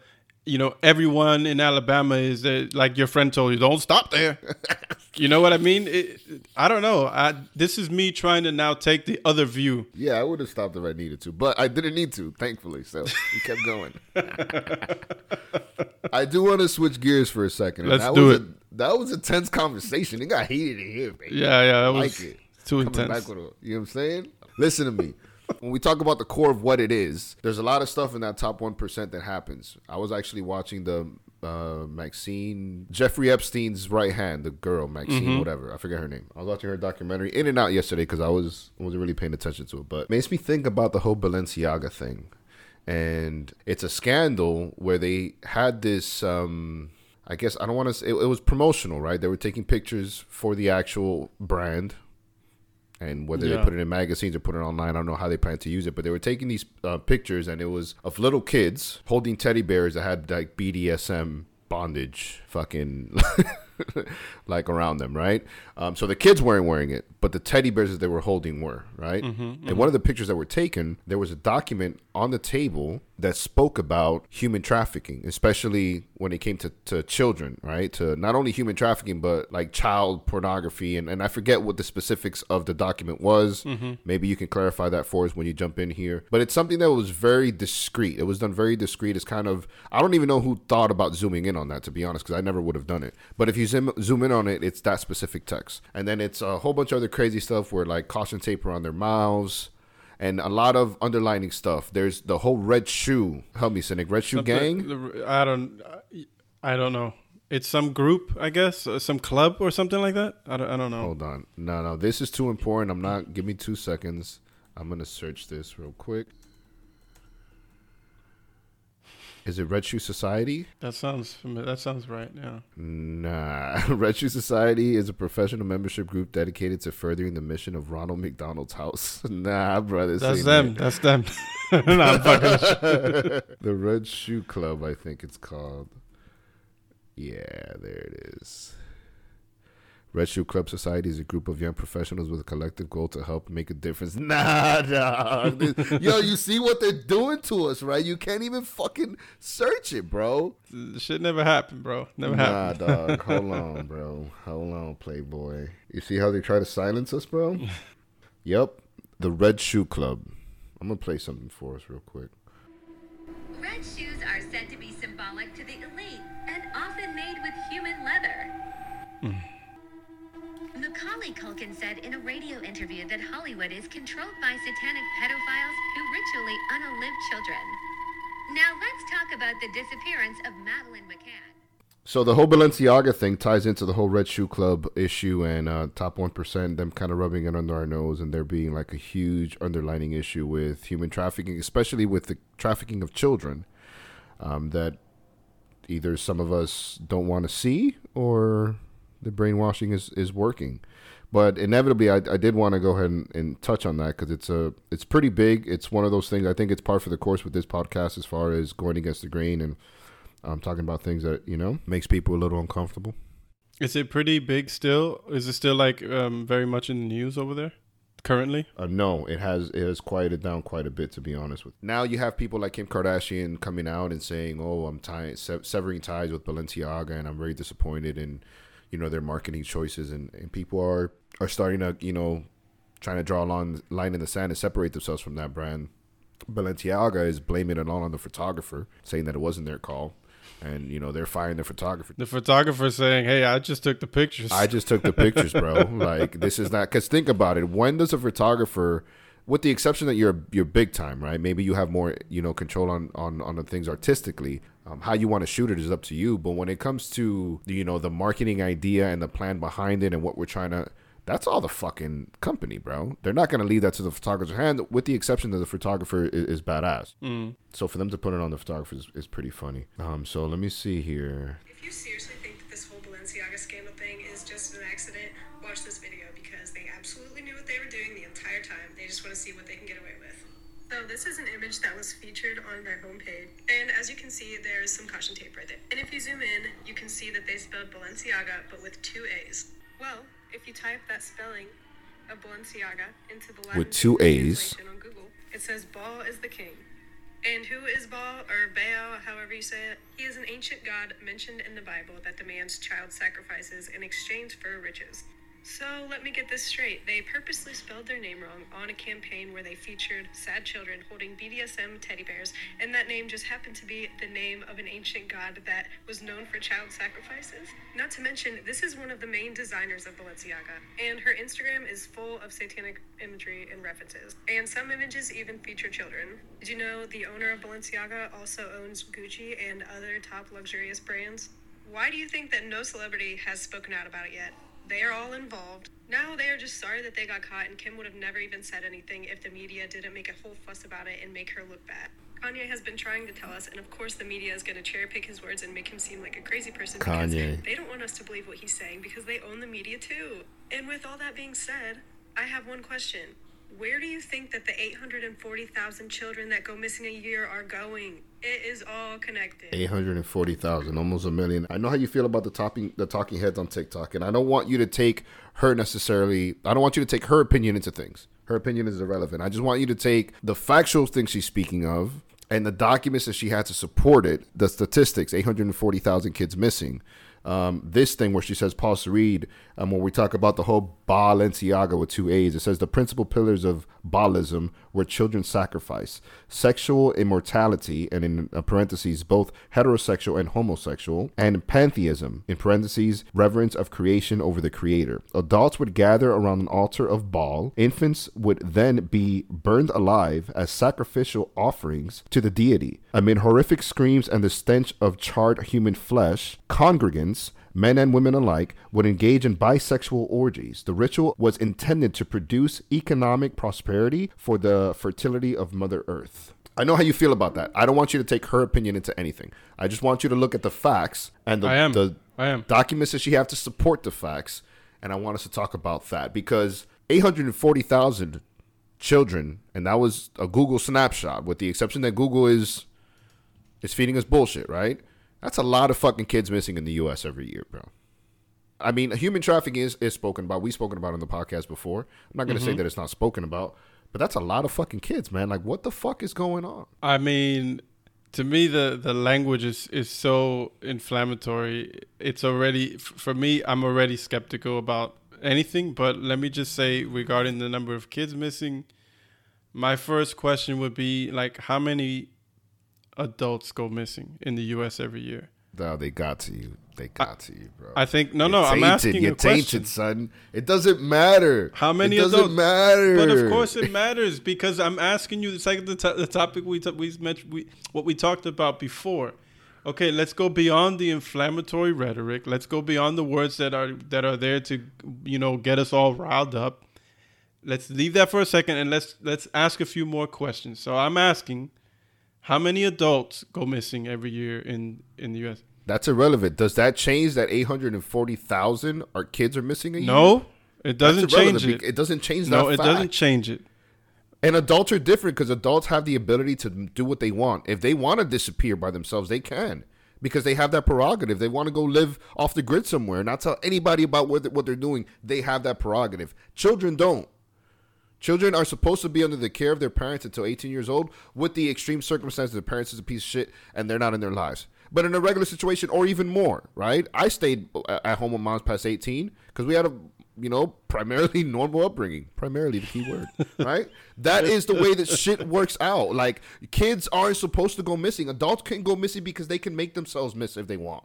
you know everyone in Alabama is uh, like your friend told you, don't stop there. you know what I mean? It, I don't know. I, this is me trying to now take the other view. Yeah, I would have stopped if I needed to, but I didn't need to, thankfully. So we kept going. I do want to switch gears for a second. Let's that do was it. A, that was a tense conversation. It got heated in here, baby. Yeah, yeah, that I was like it. too Coming intense. a, you know what I'm saying? Listen to me. When we talk about the core of what it is, there's a lot of stuff in that top one percent that happens. I was actually watching the uh, Maxine Jeffrey Epstein's right hand, the girl Maxine, Mm-hmm. whatever. I forget her name. I was watching her documentary in and out yesterday because I was wasn't really paying attention to it, but it makes me think about the whole Balenciaga thing, and it's a scandal where they had this. Um, I guess I don't want to. say It, it was promotional, right? They were taking pictures for the actual brand, and whether Yeah. they put it in magazines or put it online, I don't know how they plan to use it. But they were taking these uh, pictures, and it was of little kids holding teddy bears that had like BDSM bondage, fucking like around them, right? Um, so the kids weren't wearing it, but the teddy bears that they were holding were, right? And one of the pictures that were taken, there was a document on the table that spoke about human trafficking, especially when it came to, to children, right? To not only human trafficking, but like child pornography. And, and I forget what the specifics of the document was. Mm-hmm. Maybe you can clarify that for us when you jump in here. But it's something that was very discreet. It was done very discreet. It's kind of, I don't even know who thought about zooming in on that, to be honest, because I never would have done it. But if you zoom, zoom in on it, it's that specific text. And then it's a whole bunch of other crazy stuff where like caution tape around their mouths and a lot of underlining stuff. There's the whole red shoe. Help me, Cynic. Red shoe gang. The- the- I don't. I don't know. It's some group, I guess, uh, some club or something like that. I don't. I don't know. Hold on. No, no. This is too important. I'm not. Give me two seconds. I'm gonna search this real quick. Is it Red Shoe Society? That sounds familiar. That sounds right. Yeah. Nah. Red Shoe Society is a professional membership group dedicated to furthering the mission of Ronald McDonald's house. nah, brother. That's them. That's them. no, fucking. the Red Shoe Club, I think it's called. Yeah, there it is. Red Shoe Club Society is a group of young professionals with a collective goal to help make a difference. Nah, dog. This- Yo, you see what they're doing to us, right? You can't even fucking search it, bro. Shit never happened, bro. Never Nah, happened. dog. Hold on, bro. Hold on, Playboy. You see how they try to silence us, bro? yep. The Red Shoe Club. I'm going to play something for us real quick. Red shoes are said to be symbolic to the elite and often made with human leather. Mm. Macaulay Culkin said in a radio interview that Hollywood is controlled by satanic pedophiles who ritually unalive children. Now let's talk about the disappearance of Madeleine McCann. So the whole Balenciaga thing ties into the whole Red Shoe Club issue and uh, top one percent, them kind of rubbing it under our nose, and there being like a huge underlining issue with human trafficking, especially with the trafficking of children, um, that either some of us don't want to see or the brainwashing is, is working. But inevitably, I, I did want to go ahead and, and touch on that because it's a it's pretty big. It's one of those things. I think it's par for the course with this podcast as far as going against the grain and um, talking about things that you know makes people a little uncomfortable. Is it pretty big still? Is it still like um, very much in the news over there currently? Uh, no, it has it has quieted down quite a bit to be honest with. Now you have people like Kim Kardashian coming out and saying, "Oh, I'm severing ties with Balenciaga, and I'm very disappointed in, you know, their marketing choices." And, and people are are starting to, you know, trying to draw a line line in the sand and separate themselves from that brand. Balenciaga is blaming it all on the photographer, saying that it wasn't their call, and you know they're firing the photographer. The photographer saying, "Hey, I just took the pictures." I just took the pictures, bro. like this is not because think about it. When does a photographer, with the exception that you're you're big time, right? Maybe you have more you know control on on on the things artistically. Um, how you want to shoot it is up to you. But when it comes to you know the marketing idea and the plan behind it and what we're trying to. That's all the fucking company, bro. They're not gonna leave that to the photographer's hand, with the exception that the photographer is, is badass. So for them to put it on the photographer is, is pretty funny. Um, so let me see here. If you seriously Balenciaga scandal thing is just an accident, watch this video because they absolutely knew what they were doing the entire time. They just want to see what they can get away with. So this is an image that was featured on their homepage. And as you can see, there's some caution tape right there. And if you zoom in, you can see that they spelled Balenciaga, but with two A's. Well, if you type that spelling of Balenciaga into the Latin With two A's. translation on Google, it says Baal is the king. And who is Baal, or Baal, however you say it? He is an ancient god mentioned in the Bible that demands child sacrifices in exchange for riches. So let me get this straight. They purposely spelled their name wrong on a campaign where they featured sad children holding BDSM teddy bears, and that name just happened to be the name of an ancient god that was known for child sacrifices. Not to mention, this is one of the main designers of Balenciaga, and her Instagram is full of satanic imagery and references. And some images even feature children. Did you know the owner of Balenciaga also owns Gucci and other top luxurious brands? Why do you think that no celebrity has spoken out about it yet? They are all involved. Now they are just sorry that they got caught, and Kim would have never even said anything if the media didn't make a whole fuss about it and make her look bad. Kanye has been trying to tell us, and of course the media is going to cherry pick his words and make him seem like a crazy person Kanye. because they don't want us to believe what he's saying because they own the media too. And with all that being said, I have one question. Where do you think that the 840,000 children that go missing a year are going? It is all connected. Eight hundred and forty thousand, almost a million. I know how you feel about the talking the talking heads on TikTok, and I don't want you to take her necessarily. I don't want you to take her opinion into things. Her opinion is irrelevant. I just want you to take the factual things she's speaking of and the documents that she had to support it, the statistics, 840,000 kids missing. Um, this thing where she says, pause to read, um, when we talk about the whole Balenciaga with two A's, it says the principal pillars of Baalism were children sacrifice, sexual immortality, and in uh, parentheses, both heterosexual and homosexual, and pantheism, in parentheses, reverence of creation over the creator. Adults would gather around an altar of Baal. Infants would then be burned alive as sacrificial offerings to the deity. Amid horrific screams and the stench of charred human flesh, congregants men and women alike, would engage in bisexual orgies. The ritual was intended to produce economic prosperity for the fertility of Mother Earth. I know how you feel about that. I don't want you to take her opinion into anything. I just want you to look at the facts and the, I am. the I am. documents that she have to support the facts. And I want us to talk about that because 840,000 children, and that was a Google snapshot, with the exception that Google is is feeding us bullshit, right? That's a lot of fucking kids missing in the U.S. every year, bro. I mean, human trafficking is, is spoken about. We've spoken about it on the podcast before. I'm not going to say mm-hmm. that it's not spoken about, but that's a lot of fucking kids, man. Like, what the fuck is going on? I mean, to me, the the language is is so inflammatory. It's already for me. I'm already skeptical about anything. But let me just say, regarding the number of kids missing, my first question would be like, how many adults go missing in the U.S. every year? No, they got to you. They got to you, bro. I think no, You're no. I'm tainted. asking You're a question. tainted, son. It doesn't matter. How many It doesn't adults? matter. But of course it matters because I'm asking you. It's like the, to- the topic we t- we mentioned we what we talked about before. Okay, let's go beyond the inflammatory rhetoric. Let's go beyond the words that are that are there to you know get us all riled up. Let's leave that for a second and let's let's ask a few more questions. So I'm asking, how many adults go missing every year in in the U.S. That's irrelevant. Does that change that 840,000 our kids are missing a year? No, it doesn't change it. It doesn't change that no, it fact. doesn't change it. And adults are different because adults have the ability to do what they want. If they want to disappear by themselves, they can because they have that prerogative. They want to go live off the grid somewhere not tell anybody about what, what they're doing. They have that prerogative. Children don't. Children are supposed to be under the care of their parents until 18 years old, with the extreme circumstances the parents is a piece of shit and they're not in their lives. But in a regular situation, or even more, right? I stayed uh, at home with moms past 18 because we had a, you know, primarily normal upbringing. Primarily the key word, right? That is the way that shit works out. Like kids aren't supposed to go missing. Adults can go missing because they can make themselves miss if they want.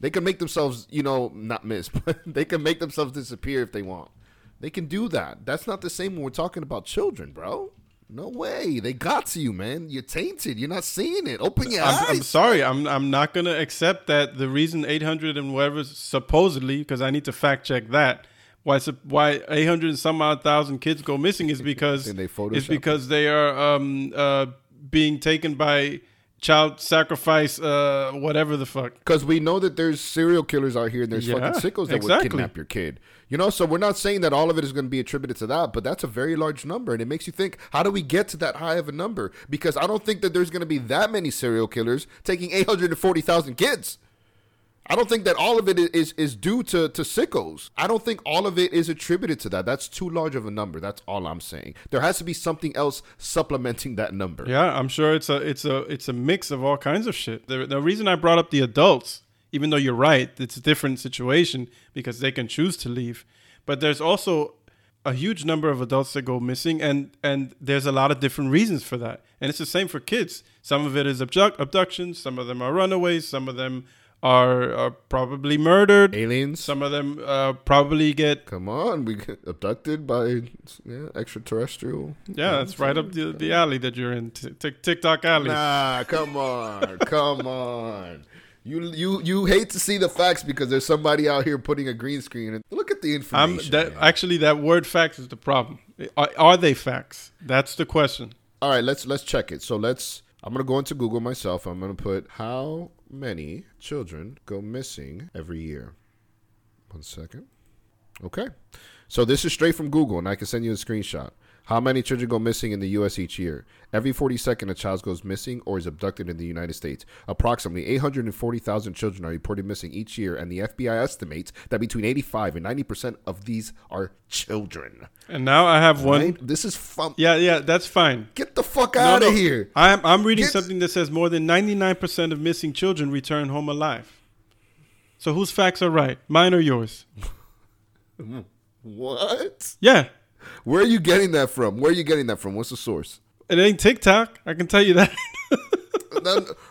They can make themselves, you know, not miss, but they can make themselves disappear if they want. They can do that. That's not the same when we're talking about children, bro. No way. They got to you, man. You're tainted. You're not seeing it. Open your I'm, eyes. I'm sorry. I'm I'm not gonna accept that the reason 800 and whatever supposedly because I need to fact check that why why 800 and some odd thousand kids go missing is because it's because they are um uh being taken by child sacrifice uh whatever the fuck. Because we know that there's serial killers out here and there's Yeah, fucking sickos that would kidnap your kid. You know, so we're not saying that all of it is going to be attributed to that, but that's a very large number. And it makes you think, how do we get to that high of a number? Because I don't think that there's going to be that many serial killers taking 840,000 kids. I don't think that all of it is, is, due to, to sickos. I don't think all of it is attributed to that. That's too large of a number. That's all I'm saying. There has to be something else supplementing that number. Yeah, I'm sure it's a it's a it's a mix of all kinds of shit. The the reason I brought up the adults, even though you're right, it's a different situation because they can choose to leave. But there's also a huge number of adults that go missing and and there's a lot of different reasons for that. And it's the same for kids. Some of it is abduct, abductions, some of them are runaways, some of them are, are probably murdered. Aliens. Some of them uh, probably get Come on, we get abducted by yeah, extraterrestrial. yeah, that's right up the, the alley that you're in, Tik Tik- TikTok alley. Nah, come on, come on. You you you hate to see the facts because there's somebody out here putting a green screen. and Look at the information. I'm that actually that word facts is the problem. Are, are they facts? That's the question. All right, let's let's check it. So let's. I'm gonna go into Google myself. I'm gonna put how many children go missing every year. One second. Okay. So this is straight from Google, and I can send you a screenshot. How many children go missing in the U.S. each year? Every 42nd, a child goes missing or is abducted in the United States. Approximately 840,000 children are reported missing each year, and the FBI estimates that between 85 and 90 percent of these are children. And now I have one. Right? This is fun. Yeah, yeah, that's fine. Get the fuck No, out of no, here. I'm I'm reading Get- something that says more than 99% of missing children return home alive. So whose facts are right? Mine or yours? What? Yeah. Where are you getting that from? Where are you getting that from? What's the source? It ain't TikTok. I can tell you that.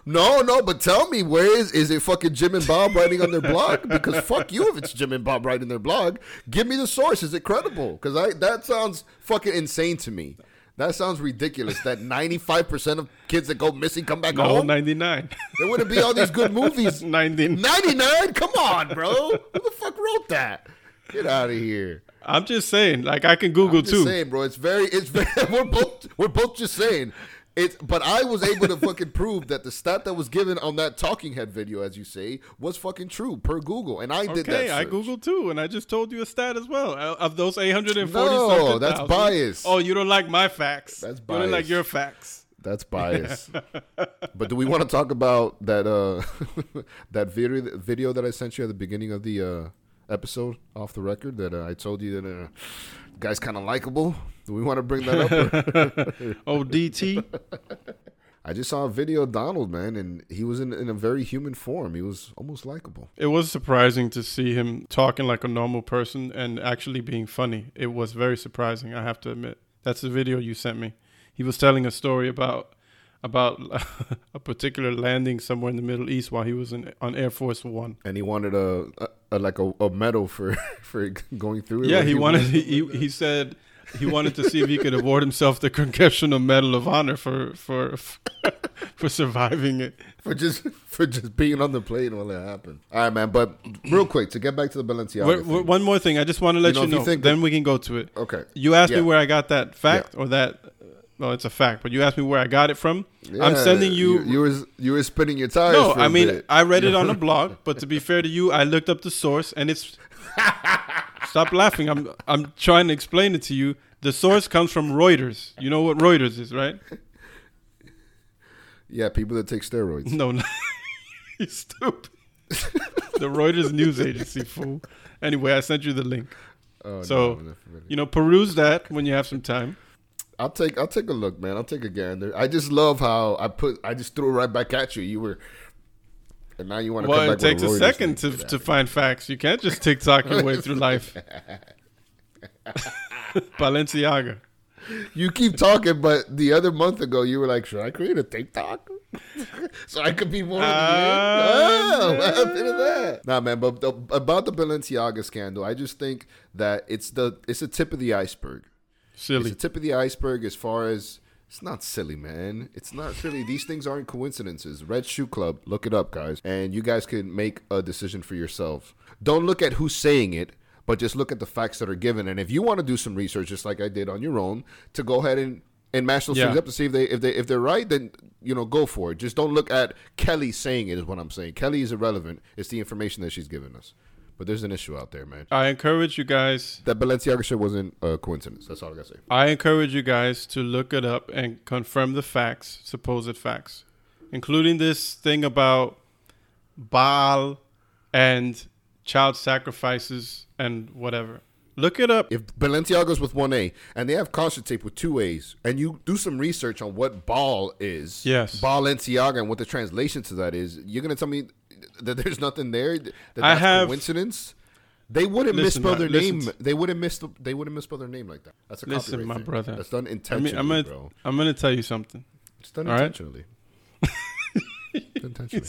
no, no, but tell me where is is it fucking Jim and Bob writing on their blog? Because fuck you if it's Jim and Bob writing their blog. Give me the source. Is it credible? Because I that sounds fucking insane to me. That sounds ridiculous. That ninety five percent of kids that go missing come back no, home. 99. There wouldn't be all these good movies. 90. Ninety nine? Come on, bro. Who the fuck wrote that? Get out of here. I'm just saying, like I can Google I'm just too. saying, bro. It's very, it's very. We're both, we're both just saying. It's, but I was able to fucking prove that the stat that was given on that talking head video, as you say, was fucking true per Google, and I did that. Okay, I. Googled too, and I just told you a stat as well. Of those 840 No, that's bias. Oh, you don't like my facts. That's You don't like your facts. That's bias. but do we want to talk about that uh that video video that I sent you at the beginning of the uh episode off the record that uh, I told you that uh guy's kind of likable? Do we want to bring that up? Oh, DT. I just saw a video of Donald, man, and he was in, in a very human form. He was almost likable. It was surprising to see him talking like a normal person and actually being funny. It was very surprising, I have to admit. That's the video you sent me. He was telling a story about about a particular landing somewhere in the Middle East while he was in, on Air Force One. And he wanted a, a, like a, a medal for for going through it. Yeah, Like, he wanted. He, he he said he wanted to see if he could award himself the Congressional Medal of Honor for for for surviving it. for just for just being on the plane while it happened. All right, man. But real quick to get back to the Balenciaga. Wait, thing. wait, one more thing, I just want to let You you know, know. you then that- we can go to it. Okay. You asked Yeah. me where I got that fact or that. Well, it's a fact, but you asked me where I got it from. I'm sending you. You, you was you were spinning your tires. no, I mean bit. I read it on a blog, but to be fair to you, I looked up the source and it's. Stop laughing. I'm I'm trying to explain it to you. The source comes from Reuters. You know what Reuters is, right? yeah, people that take steroids. No, no. you stupid. the Reuters news agency, fool. Anyway, I sent you the link. Oh, So, no, no, you know, peruse that when you have some time. I'll take I'll take a look, man. I'll take a gander. I just love how I put I just threw it right back at you. You were, and now you want to come back. Well, it takes with a second to, to find facts. You can't just TikTok your way through life. Balenciaga. You keep talking, but the other month ago you were like, "Should I create a TikTok so I could be more?" Ah, oh, what happened to that? Nah, man. But the, about the Balenciaga scandal, I just think that it's the it's the tip of the iceberg. It's the tip of the iceberg as far as it's not silly, man. It's not silly. These things aren't coincidences. Red Shoe Club, look it up, guys, and you guys can make a decision for yourselves. Don't look at who's saying it, but just look at the facts that are given. And if you want to do some research, just like I did on your own, to go ahead and and match those Yeah. things up to see if they if they if they're right, then you know go for it. Just don't look at Kelly saying it. Is what I'm saying. Kelly is irrelevant. It's the information that she's given us. But there's an issue out there, man. I encourage you guys. That Balenciaga shit wasn't a coincidence. That's all I gotta say. I encourage you guys to look it up and confirm the facts, supposed facts, including this thing about Baal and child sacrifices and whatever. Look it up. if Balenciaga's with one A and they have caution tape with two A's, and you do some research on what Baal is, Yes. Balenciaga, and what the translation to that is, you're gonna tell me that there's nothing there. That I that's have- coincidence. They wouldn't Listen, misspell uh, their listen name. to- They wouldn't miss. They wouldn't misspell their name like that. That's a Listen, my thing. brother. That's done I intentionally, mean, I'm gonna, bro. I'm gonna tell you something. It's done all right? intentionally. intentionally.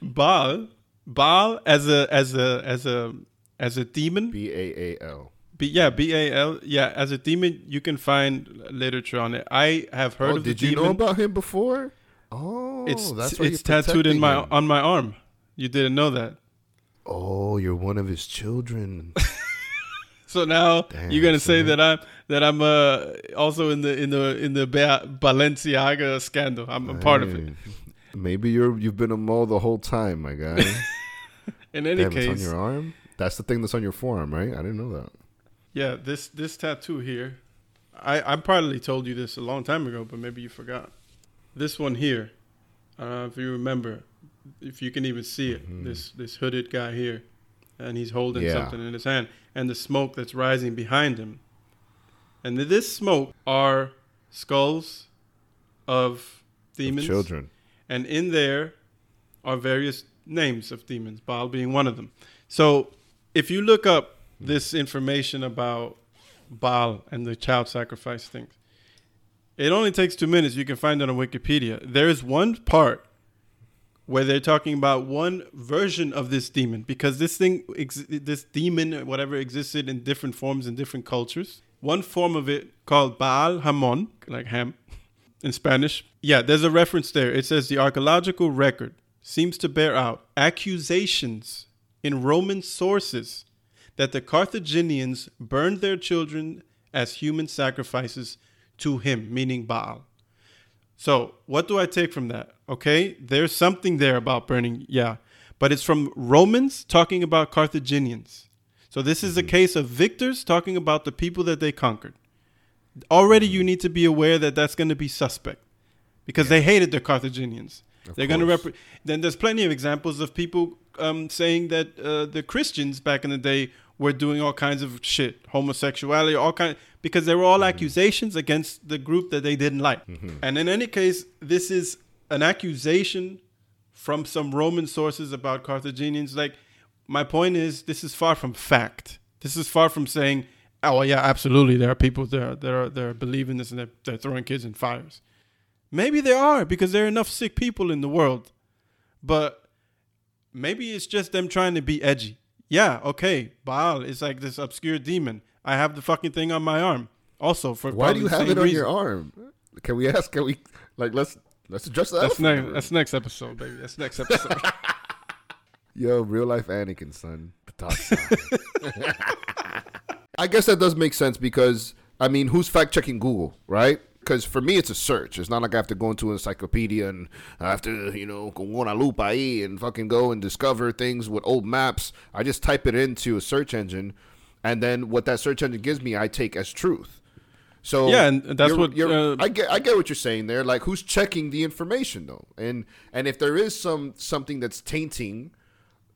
Baal, Baal as a as a as a as a demon. B A A L. B, yeah, B A L. Yeah, as a demon, you can find literature on it. I have heard Oh, of the did you demon. know about him before? Oh, it's that's it's you're tattooed in my him. on my arm. You didn't know that. Oh, you're one of his children. So now Damn, you're gonna say that I'm that I'm uh also in the in the in the Ba- Balenciaga scandal. I'm a part of it. Maybe you're you've been a mole the whole time, my guy. In any Damn, it's on your arm. That's the thing that's on your forearm, right? I didn't know that. Yeah, this this tattoo here, I I probably told you this a long time ago, but maybe you forgot. This one here, I if you remember, if you can even see it. Mm-hmm. This this hooded guy here, and he's holding Yeah. something in his hand, and the smoke that's rising behind him. And this smoke are skulls of demons, Children. and in there are various names of demons, Baal being one of them. So if you look up hmm. this information about Baal and the child sacrifice things, it only takes two minutes. You can find it on Wikipedia. There is one part where they're talking about one version of this demon because this thing, ex- this demon, whatever, existed in different forms in different cultures. One form of it called Baal Hamon, like ham in Spanish. Yeah, there's a reference there. It says the archaeological record seems to bear out accusations in Roman sources that the Carthaginians burned their children as human sacrifices to him, meaning Baal. So, what do I take from that? Okay, there's something there about burning, yeah, but it's from Romans talking about Carthaginians. So, this is a case of victors talking about the people that they conquered. Already, you need to be aware that that's going to be suspect because they hated the Carthaginians. They're going to rep- then there's plenty of examples of people um, saying that uh, the Christians back in the day were doing all kinds of shit, homosexuality, all kind, because they were all mm-hmm. accusations against the group that they didn't like. Mm-hmm. And in any case, this is an accusation from some Roman sources about Carthaginians. Like, my point is, this is far from fact. This is far from saying, oh well, yeah, absolutely, there are people there that are that are believing this and they're, they're throwing kids in fires. Maybe there are because there are enough sick people in the world, but maybe it's just them trying to be edgy. Yeah, okay, Baal is like this obscure demon. I have the fucking thing on my arm. Also, for Why do you have same it on reason. your arm? Can we ask? Can we like let's let's address that? That's next. the That's next episode, baby. That's next episode. Yo, real life Anakin, son. The dark side. I guess that does make sense because I mean, who's fact checking Google, right? Because for me, it's a search. It's not like I have to go into an encyclopedia and I have to, you know, go on a loop ahí and fucking go and discover things with old maps. I just type it into a search engine, and then what that search engine gives me, I take as truth. So Yeah, and that's you're- what, you're- uh, I get. I get what you're saying there. Like, who's checking the information though? And and if there is some something that's tainting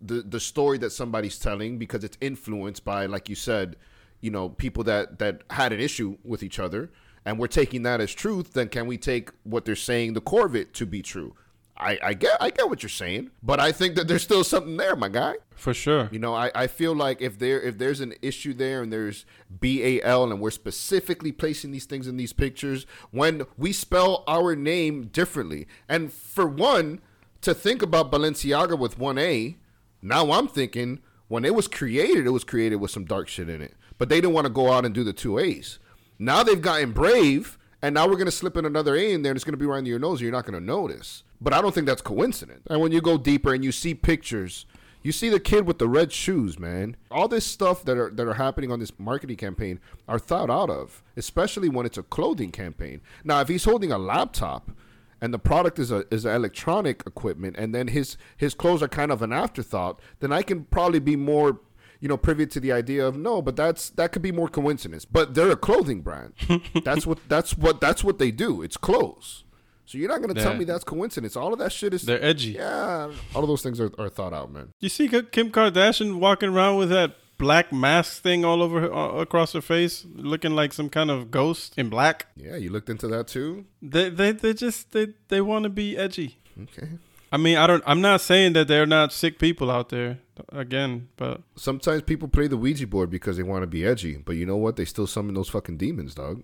the the story that somebody's telling because it's influenced by, like you said, you know, people that that had an issue with each other, and we're taking that as truth, then can we take what they're saying, the core of it, to be true? I, I get I get what you're saying, but I think that there's still something there, my guy. for sure. You know, I, I feel like if there if there's an issue there and there's B A L and we're specifically placing these things in these pictures when we spell our name differently. And for one, to think about Balenciaga with one A, now I'm thinking when it was created, it was created with some dark shit in it. But they didn't want to go out and do the two A's. Now they've gotten brave, and now we're gonna slip in another A in there, and it's gonna be right under your nose, and you're not gonna notice. But I don't think that's coincidence. And when you go deeper and you see pictures, you see the kid with the red shoes, man. All this stuff that are that are happening on this marketing campaign are thought out of, especially when it's a clothing campaign. Now, if he's holding a laptop and the product is a is a electronic equipment, and then his his clothes are kind of an afterthought, then I can probably be more you know privy to the idea of no but that's that could be more coincidence. But they're a clothing brand. That's what that's what that's what they do. It's clothes. So you're not going to tell me that's coincidence. All of that shit is They're edgy. yeah. All of those things are, are thought out man. You see Kim Kardashian walking around with that black mask thing all over her, uh, across her face, looking like some kind of ghost in black. yeah you looked into that too? They they they just they they want to be edgy. okay I mean, I don't. I'm not saying that they're not sick people out there. Again, but sometimes people play the ouija board because they want to be edgy but you know what? They still summon those fucking demons dog.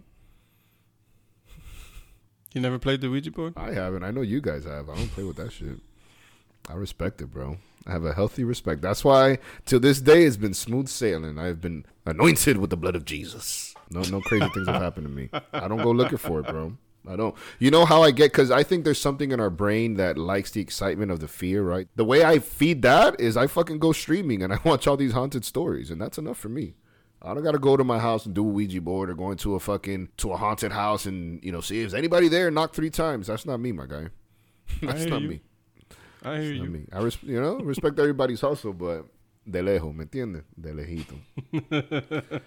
You never played the Ouija board. i haven't. I know you guys have. I don't play with that shit. I respect it bro. I have a healthy respect. That's why till this day it's been smooth sailing. I've been anointed with the blood of jesus. No no crazy things have happened to me. I don't go looking for it bro I don't. You know how I get because I think there's something in our brain that likes the excitement of the fear, right? The way I feed that is I fucking go streaming and I watch all these haunted stories, and that's enough for me. I don't gotta go to my house and do a Ouija board or go into a fucking to a haunted house and you know see if anybody there. Knock three times. That's not me, my guy. That's not you. me. I hear Not you. me. I res- you know respect everybody's hustle, but de lejos, ¿me entiendes? De lejito.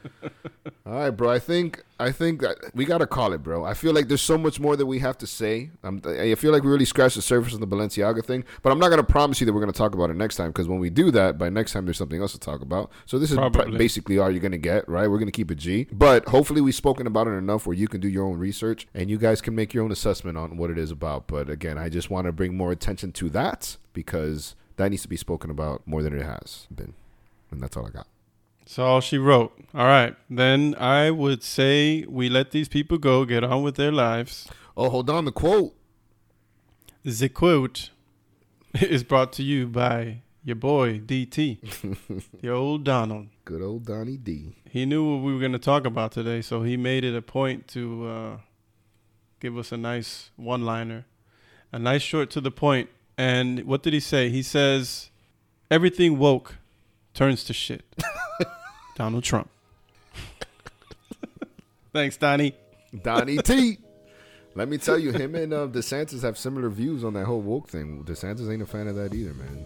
All right, bro. I think I think that we gotta call it, bro. I feel like there's so much more that we have to say. I'm, I feel like we really scratched the surface on the Balenciaga thing, but I'm not gonna promise you that we're gonna talk about it next time because when we do that, by next time there's something else to talk about. So this is basically all you're gonna get, right? We're gonna keep it G, but hopefully we've spoken about it enough where you can do your own research and you guys can make your own assessment on what it is about. But again, I just want to bring more attention to that because that needs to be spoken about more than it has been, and that's all I got. That's all she wrote. All right. Then I would say we let these people go, get on with their lives. Oh, hold on, the quote. The quote is brought to you by your boy DT, the old Donald. Good old Donnie D. He knew what we were going to talk about today, so he made it a point to uh, give us a nice one liner, a nice short to the point. And what did he say? He says, Everything woke turns to shit. Donald Trump. Thanks, Donnie. Donnie T. Let me tell you, him and uh, DeSantis have similar views on that whole woke thing. DeSantis ain't a fan of that either, man.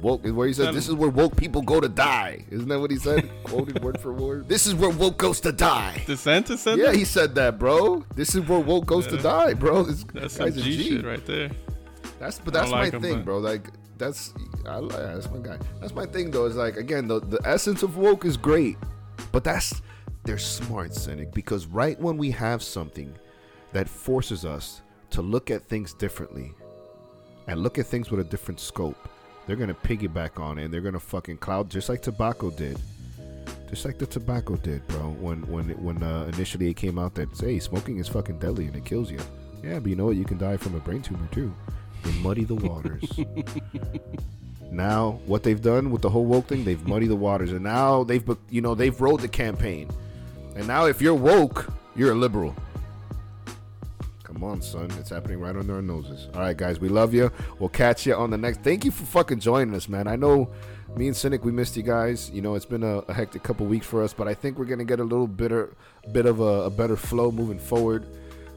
Woke is where he said, "This is where woke people go to die." Isn't that what he said? Quoted word for word. This is where woke goes to die. DeSantis said Yeah, that? he said that, bro. This is where woke goes to die, bro. This That's some guy's a G, G. shit right there. That's but that's like my him, thing, but- bro. Like that's I that's my guy. That's my thing though. Is like again the the essence of woke is great, but that's they're smart, cynic, because right when we have something that forces us to look at things differently and look at things with a different scope, they're gonna piggyback on it and they're gonna fucking cloud just like tobacco did. Just like the tobacco did, bro. When when it, when uh, initially it came out that hey, smoking is fucking deadly and it kills you. Yeah, but you know what? You can die from a brain tumor too. They muddy the waters. now, what they've done with the whole woke thing, they've muddied the waters, and now they've you know they've rode the campaign. And now, if you're woke, you're a liberal. Come on, son. It's happening right under our noses. All right, guys, we love you. We'll catch you on the next. Thank you for fucking joining us, man. I know me and Cynic, we missed you guys. You know, it's been a, a hectic couple weeks for us, but I think we're gonna get a little bitter, bit of a, a better flow moving forward.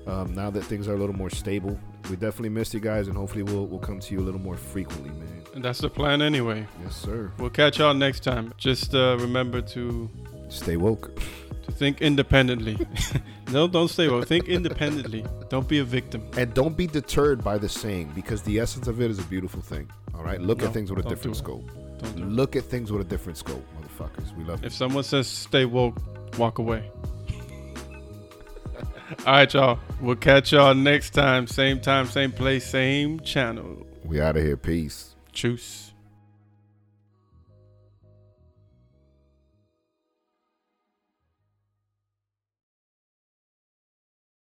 Um, now that things are a little more stable, we definitely missed you guys, and hopefully we'll we'll come to you a little more frequently, man. And that's the plan anyway. Yes, sir. We'll catch y'all next time. Just uh, remember to Stay woke. to think independently. no, don't stay woke. Think independently. Don't be a victim. And don't be deterred by the saying because the essence of it is a beautiful thing. All right, look No, at things with a different do scope. Don't do. Look at things with a different scope, motherfuckers. We love you. If someone says stay woke, walk away. All right, y'all. We'll catch y'all next time. Same time, same place, same channel. We out of here. Peace. Choose.